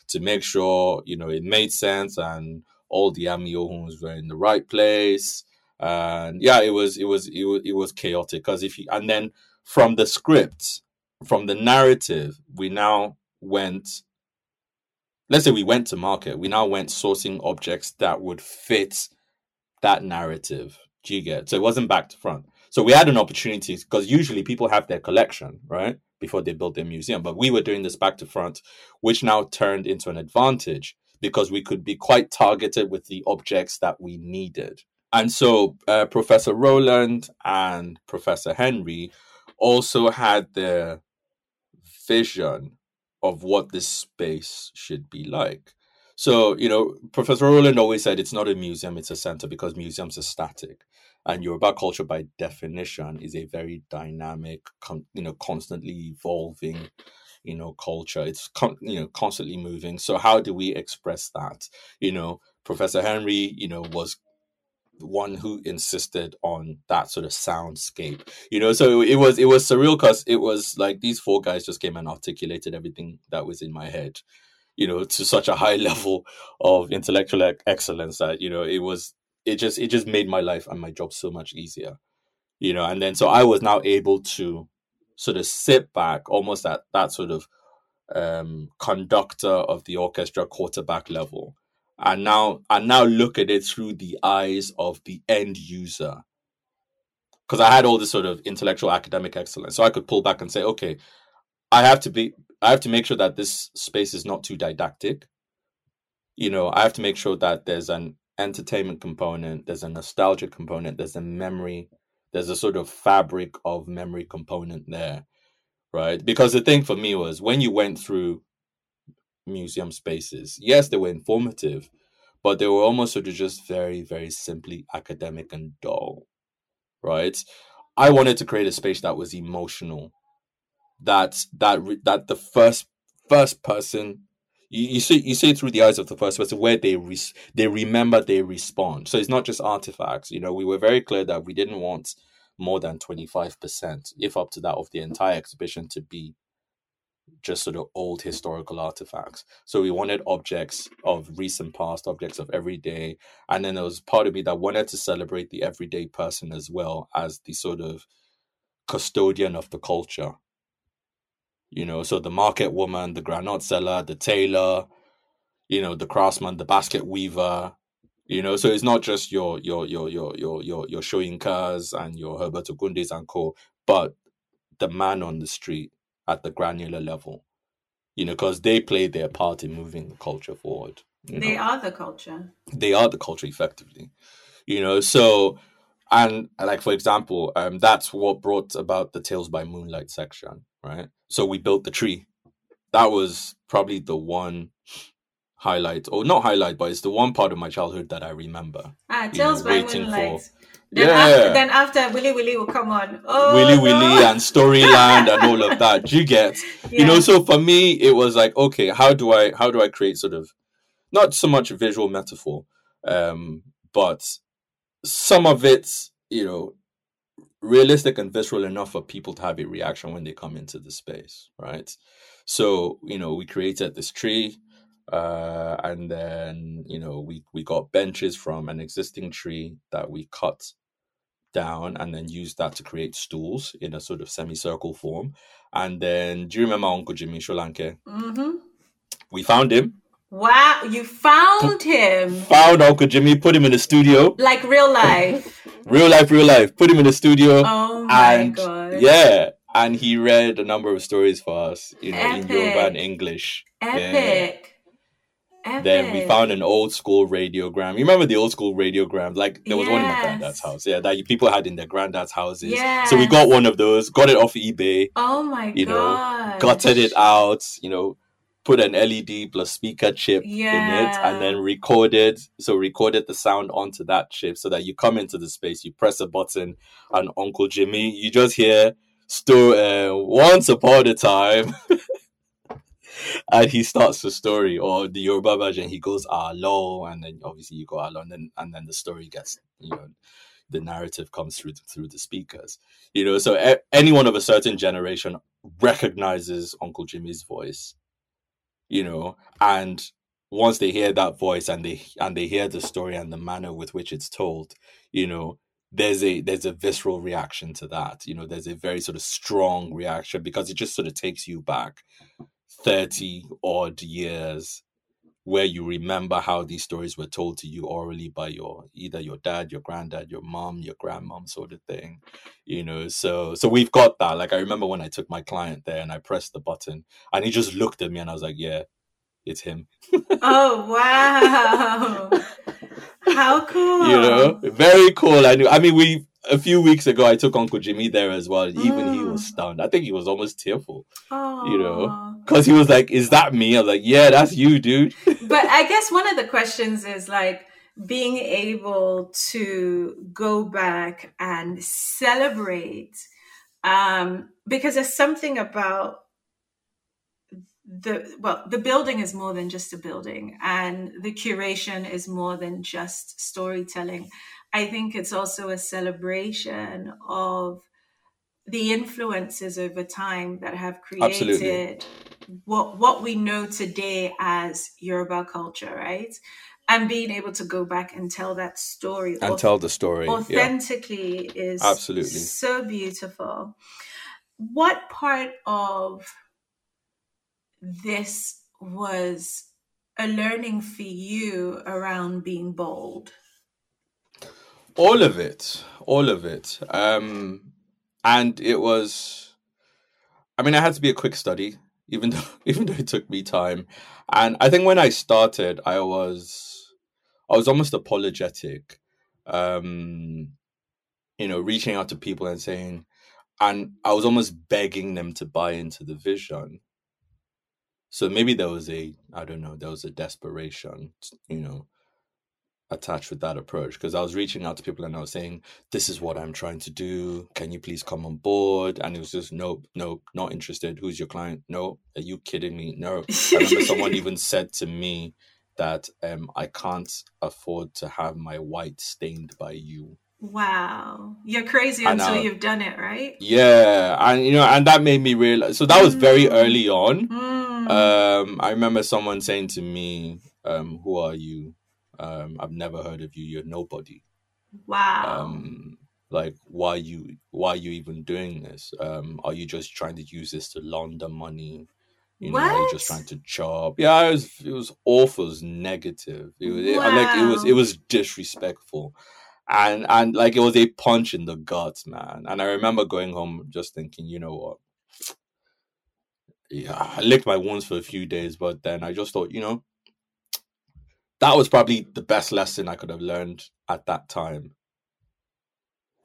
to make sure, you know, it made sense and all the Ami amiohuns were in the right place. And yeah, it was, it was, it was, it was chaotic because if you, and then from the script, from the narrative, we now went, let's say we went to market, we now went sourcing objects that would fit that narrative. Do you get? So it wasn't back to front. So we had an opportunity because usually people have their collection, right? Before they build their museum. But we were doing this back to front, which now turned into an advantage because we could be quite targeted with the objects that we needed. And so uh, Professor Roland and Professor Henry also had their vision of what this space should be like. So, you know, Professor Roland always said it's not a museum, it's a center because museums are static and Yoruba culture, by definition, is a very dynamic, you know, constantly evolving, you know, culture. It's con- you know constantly moving. So how do we express that? You know, Professor Henry, you know, was one who insisted on that sort of soundscape you know? So it was it was surreal because it was like these four guys just came and articulated everything that was in my head you know to such a high level of intellectual excellence that you know it was it just it just made my life and my job so much easier you know? And then so i was now able to sort of sit back almost at that sort of um conductor of the orchestra quarterback level and now and now look at it through the eyes of the end user because i had all this sort of intellectual academic excellence so i could pull back and say okay i have to be i have to make sure that this space is not too didactic you know i have to make sure that there's an entertainment component, there's a nostalgia component, there's a memory, there's a sort of fabric of memory component there, right? Because the thing for me was when you went through museum spaces, yes, they were informative, but they were almost sort of just very, very simply academic and dull, right? I wanted to create a space that was emotional, that that that the first first person you, you see you see it through the eyes of the first person where they re- they remember they respond so it's not just artifacts you know we were very clear that we didn't want more than 25% if up to that of the entire exhibition to be just sort of old historical artifacts. So we wanted objects of recent past objects of everyday and then there was part of me that wanted to celebrate the everyday person as well as the sort of custodian of the culture. You know, so the market woman, the granite seller, the tailor, you know, the craftsman, the basket weaver, you know, so it's not just your your your your your your your cars and your Herbert Ogundis and co, but the man on the street at the granular level, you know, because they play their part in moving the culture forward. They know? are the culture. They are the culture effectively, you know. So, and like for example, um, that's what brought about the Tales by Moonlight section right? So we built the tree. That was probably the one highlight, or not highlight, but it's the one part of my childhood that I remember. Ah, Tales by Moonlight. For, then yeah. After, then after Willy Willy will come on. Oh, Willy no. Willy and Storyland and all of that. Do you get? Yeah. You know, so for me, it was like, okay, how do I how do I create sort of not so much visual metaphor, um, but some of it, you know, realistic and visceral enough for people to have a reaction when they come into the space, right? So, you know, we created this tree. uh, and then you know we we got benches from an existing tree that we cut down and then used that to create stools in a sort of semicircle form. And then, do you remember Uncle Jimmy Solanke? Mm-hmm. We found him. Wow, you found him Found Uncle Jimmy, put him in the studio, like real life. real life, real life. Put him in the studio, Oh my and god. yeah, and he read a number of stories for us, you know, in Yoruba and English. Epic. Epic. Then we found an old school radiogram. You remember the old school radiogram? Like there was one in my granddad's house. Yeah, that people had in their granddad's houses. Yes. So we got one of those, got it off eBay, Oh my you know, gutted it out, you know, put an LED plus speaker chip in it, and then recorded. So recorded the sound onto that chip so that you come into the space, you press a button, and Uncle Jimmy, you just hear sto- uh, once upon a time. and he starts the story, or the Yoruba version, he goes "Alo," and then obviously you go "Alo," and then and then the story gets, you know, the narrative comes through through the speakers. You know, so a- anyone of a certain generation recognizes Uncle Jimmy's voice. You know, and once they hear that voice and they and they hear the story and the manner with which it's told, you know, there's a there's a visceral reaction to that. You know, there's a very sort of strong reaction because it just sort of takes you back 30 odd years where you remember how these stories were told to you orally by your either your dad your granddad your mom your grandmom sort of thing you know? So so we've got that. Like i remember when i took my client there and i pressed the button and he just looked at me and i was like yeah it's him. Oh wow. How cool. you know? very cool. I knew i mean we a few weeks ago i took uncle jimmy there as well even he was Mm. stunned i think he was almost tearful Oh. you know. because he was like is that me i was like yeah that's you dude but I guess one of the questions is like being able to go back and celebrate um, because there's something about the well the building is more than just a building and the curation is more than just storytelling i think it's also a celebration of the influences over time that have Absolutely. created what what we know today as Yoruba culture, right? And being able to go back and tell that story and tell the story yeah authentically is Absolutely. so beautiful. What part of this was a learning for you around being bold? All of it. All of it. Um and it was i mean i had to be a quick study even though even though it took me time. And i think when i started i was i was almost apologetic um you know reaching out to people and saying and i was almost begging them to buy into the vision. So maybe there was a i don't know there was a desperation you know attached with that approach because I was reaching out to people and I was saying, This is what I'm trying to do. Can you please come on board? And it was just, Nope, nope, not interested. Who's your client? No. Are you kidding me? No. I remember someone even said to me that um, I can't afford to have my white stained by you. Wow. You're crazy I until know. you've done it, right? Yeah. And, you know, and that made me realize. So that was very Mm. early on. Mm. Um, I remember someone saying to me, um, Who are you? Um, I've never heard of you. You're nobody. wow. um like why are you why are you even doing this? Um are you just trying to use this to launder money? You know are you just trying to chop. Yeah it was it was awful. It was negative. It was it, like it was it was disrespectful. And and like it was a punch in the guts man. And i remember going home just thinking you know what? Yeah i licked my wounds for a few days but then i just thought you know that was probably the best lesson i could have learned at that time.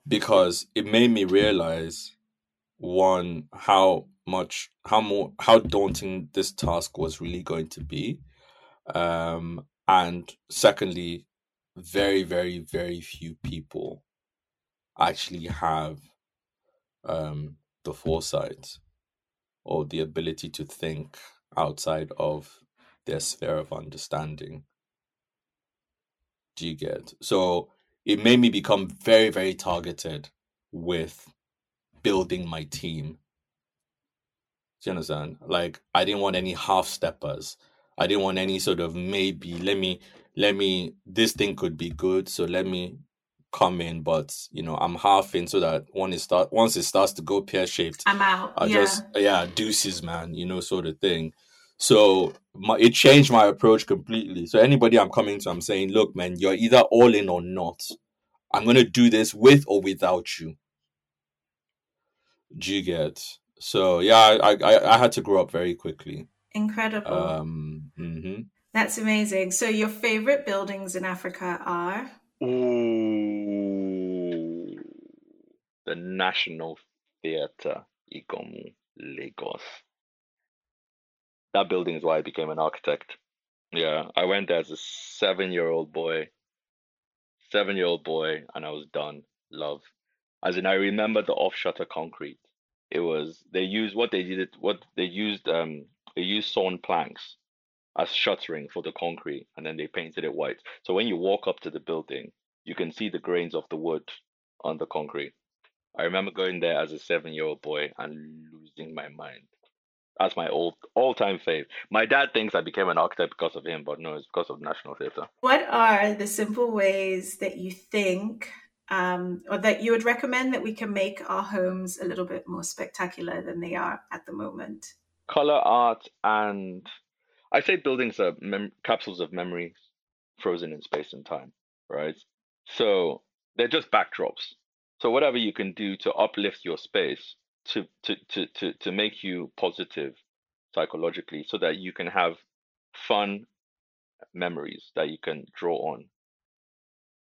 Because it made me realize one how much how more how daunting this task was really going to be. Um and secondly very very very few people actually have um the foresight or the ability to think outside of their sphere of understanding do you get so it made me become very very targeted with building my team do you understand like i didn't want any half steppers I didn't want any sort of maybe. Let me let me. This thing could be good, so let me come in. But you know, I'm half in so that when it start once it starts to go pear shaped, I'm out. I yeah. just yeah deuces, man. You know, sort of thing. So my, it changed my approach completely. So anybody I'm coming to, I'm saying, look, man, you're either all in or not. I'm gonna do this with or without you. Do you get? So yeah, I I, I had to grow up very quickly. Incredible. Um, hmm That's amazing. So your favorite buildings in Africa are? Ooh, the National Theatre, Iganmu, Lagos. That building is why I became an architect. Yeah, I went there as a seven-year-old boy, seven-year-old boy, and I was done. Love, as in I remember the off-shutter concrete. It was they used what they did. What they used. Um, they used sawn planks as shuttering for the concrete, and then they painted it white. So when you walk up to the building, you can see the grains of the wood on the concrete. I remember going there as a seven-year-old boy and losing my mind. That's my old all-time fave. My dad thinks I became an architect because of him, but no, it's because of National Theatre. What are the simple ways that you think um, or that you would recommend that we can make our homes a little bit more spectacular than they are at the moment? Color art and I say buildings are mem- capsules of memory frozen in space and time, right? So they're just backdrops. So whatever you can do to uplift your space to to to to, to make you positive psychologically so that you can have fun memories that you can draw on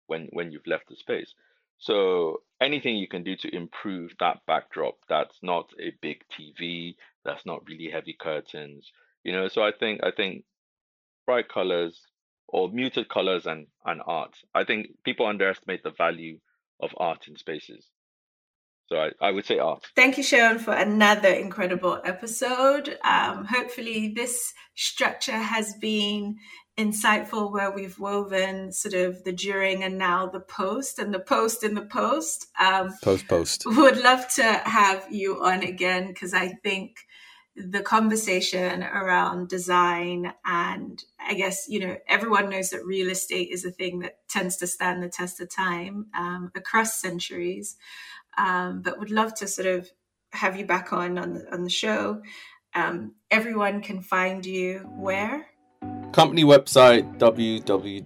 when when you've left the space. So anything you can do to improve that backdrop that's not a big TV, that's not really heavy curtains, you know. So I think I think bright colors or muted colors and and art. I think people underestimate the value of art in spaces. So I, I would say art. Thank you, Seun, for another incredible episode. Um, hopefully, this structure has been insightful where we've woven sort of the during and now the post and the post in the post. Um, Post post. would love to have you on again because I think the conversation around design and I guess you know everyone knows that real estate is a thing that tends to stand the test of time um, across centuries. Um, but would love to sort of have you back on on the, on the show. Um, everyone can find you where? Company website www.si.sa.com.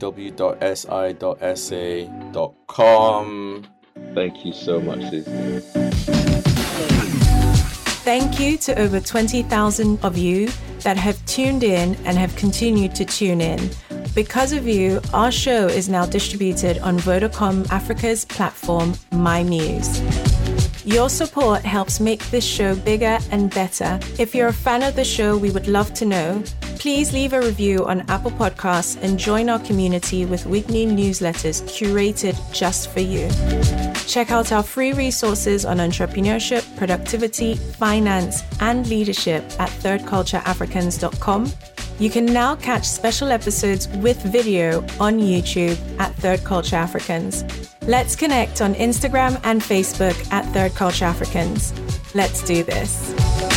Thank you so much, Zeze. Thank you to over 20,000 of you that have tuned in and have continued to tune in. Because of you, our show is now distributed on Vodacom Africa's platform, MyMuze. Your support helps make this show bigger and better. If you're a fan of the show, we would love to know. Please leave a review on Apple Podcasts and join our community with weekly newsletters curated just for you. Check out our free resources on entrepreneurship, productivity, finance, and leadership at thirdcultureafricans.com. You can now catch special episodes with video on YouTube at Third Culture Africans. Let's connect on Instagram and Facebook at Third Culture Africans. Let's do this.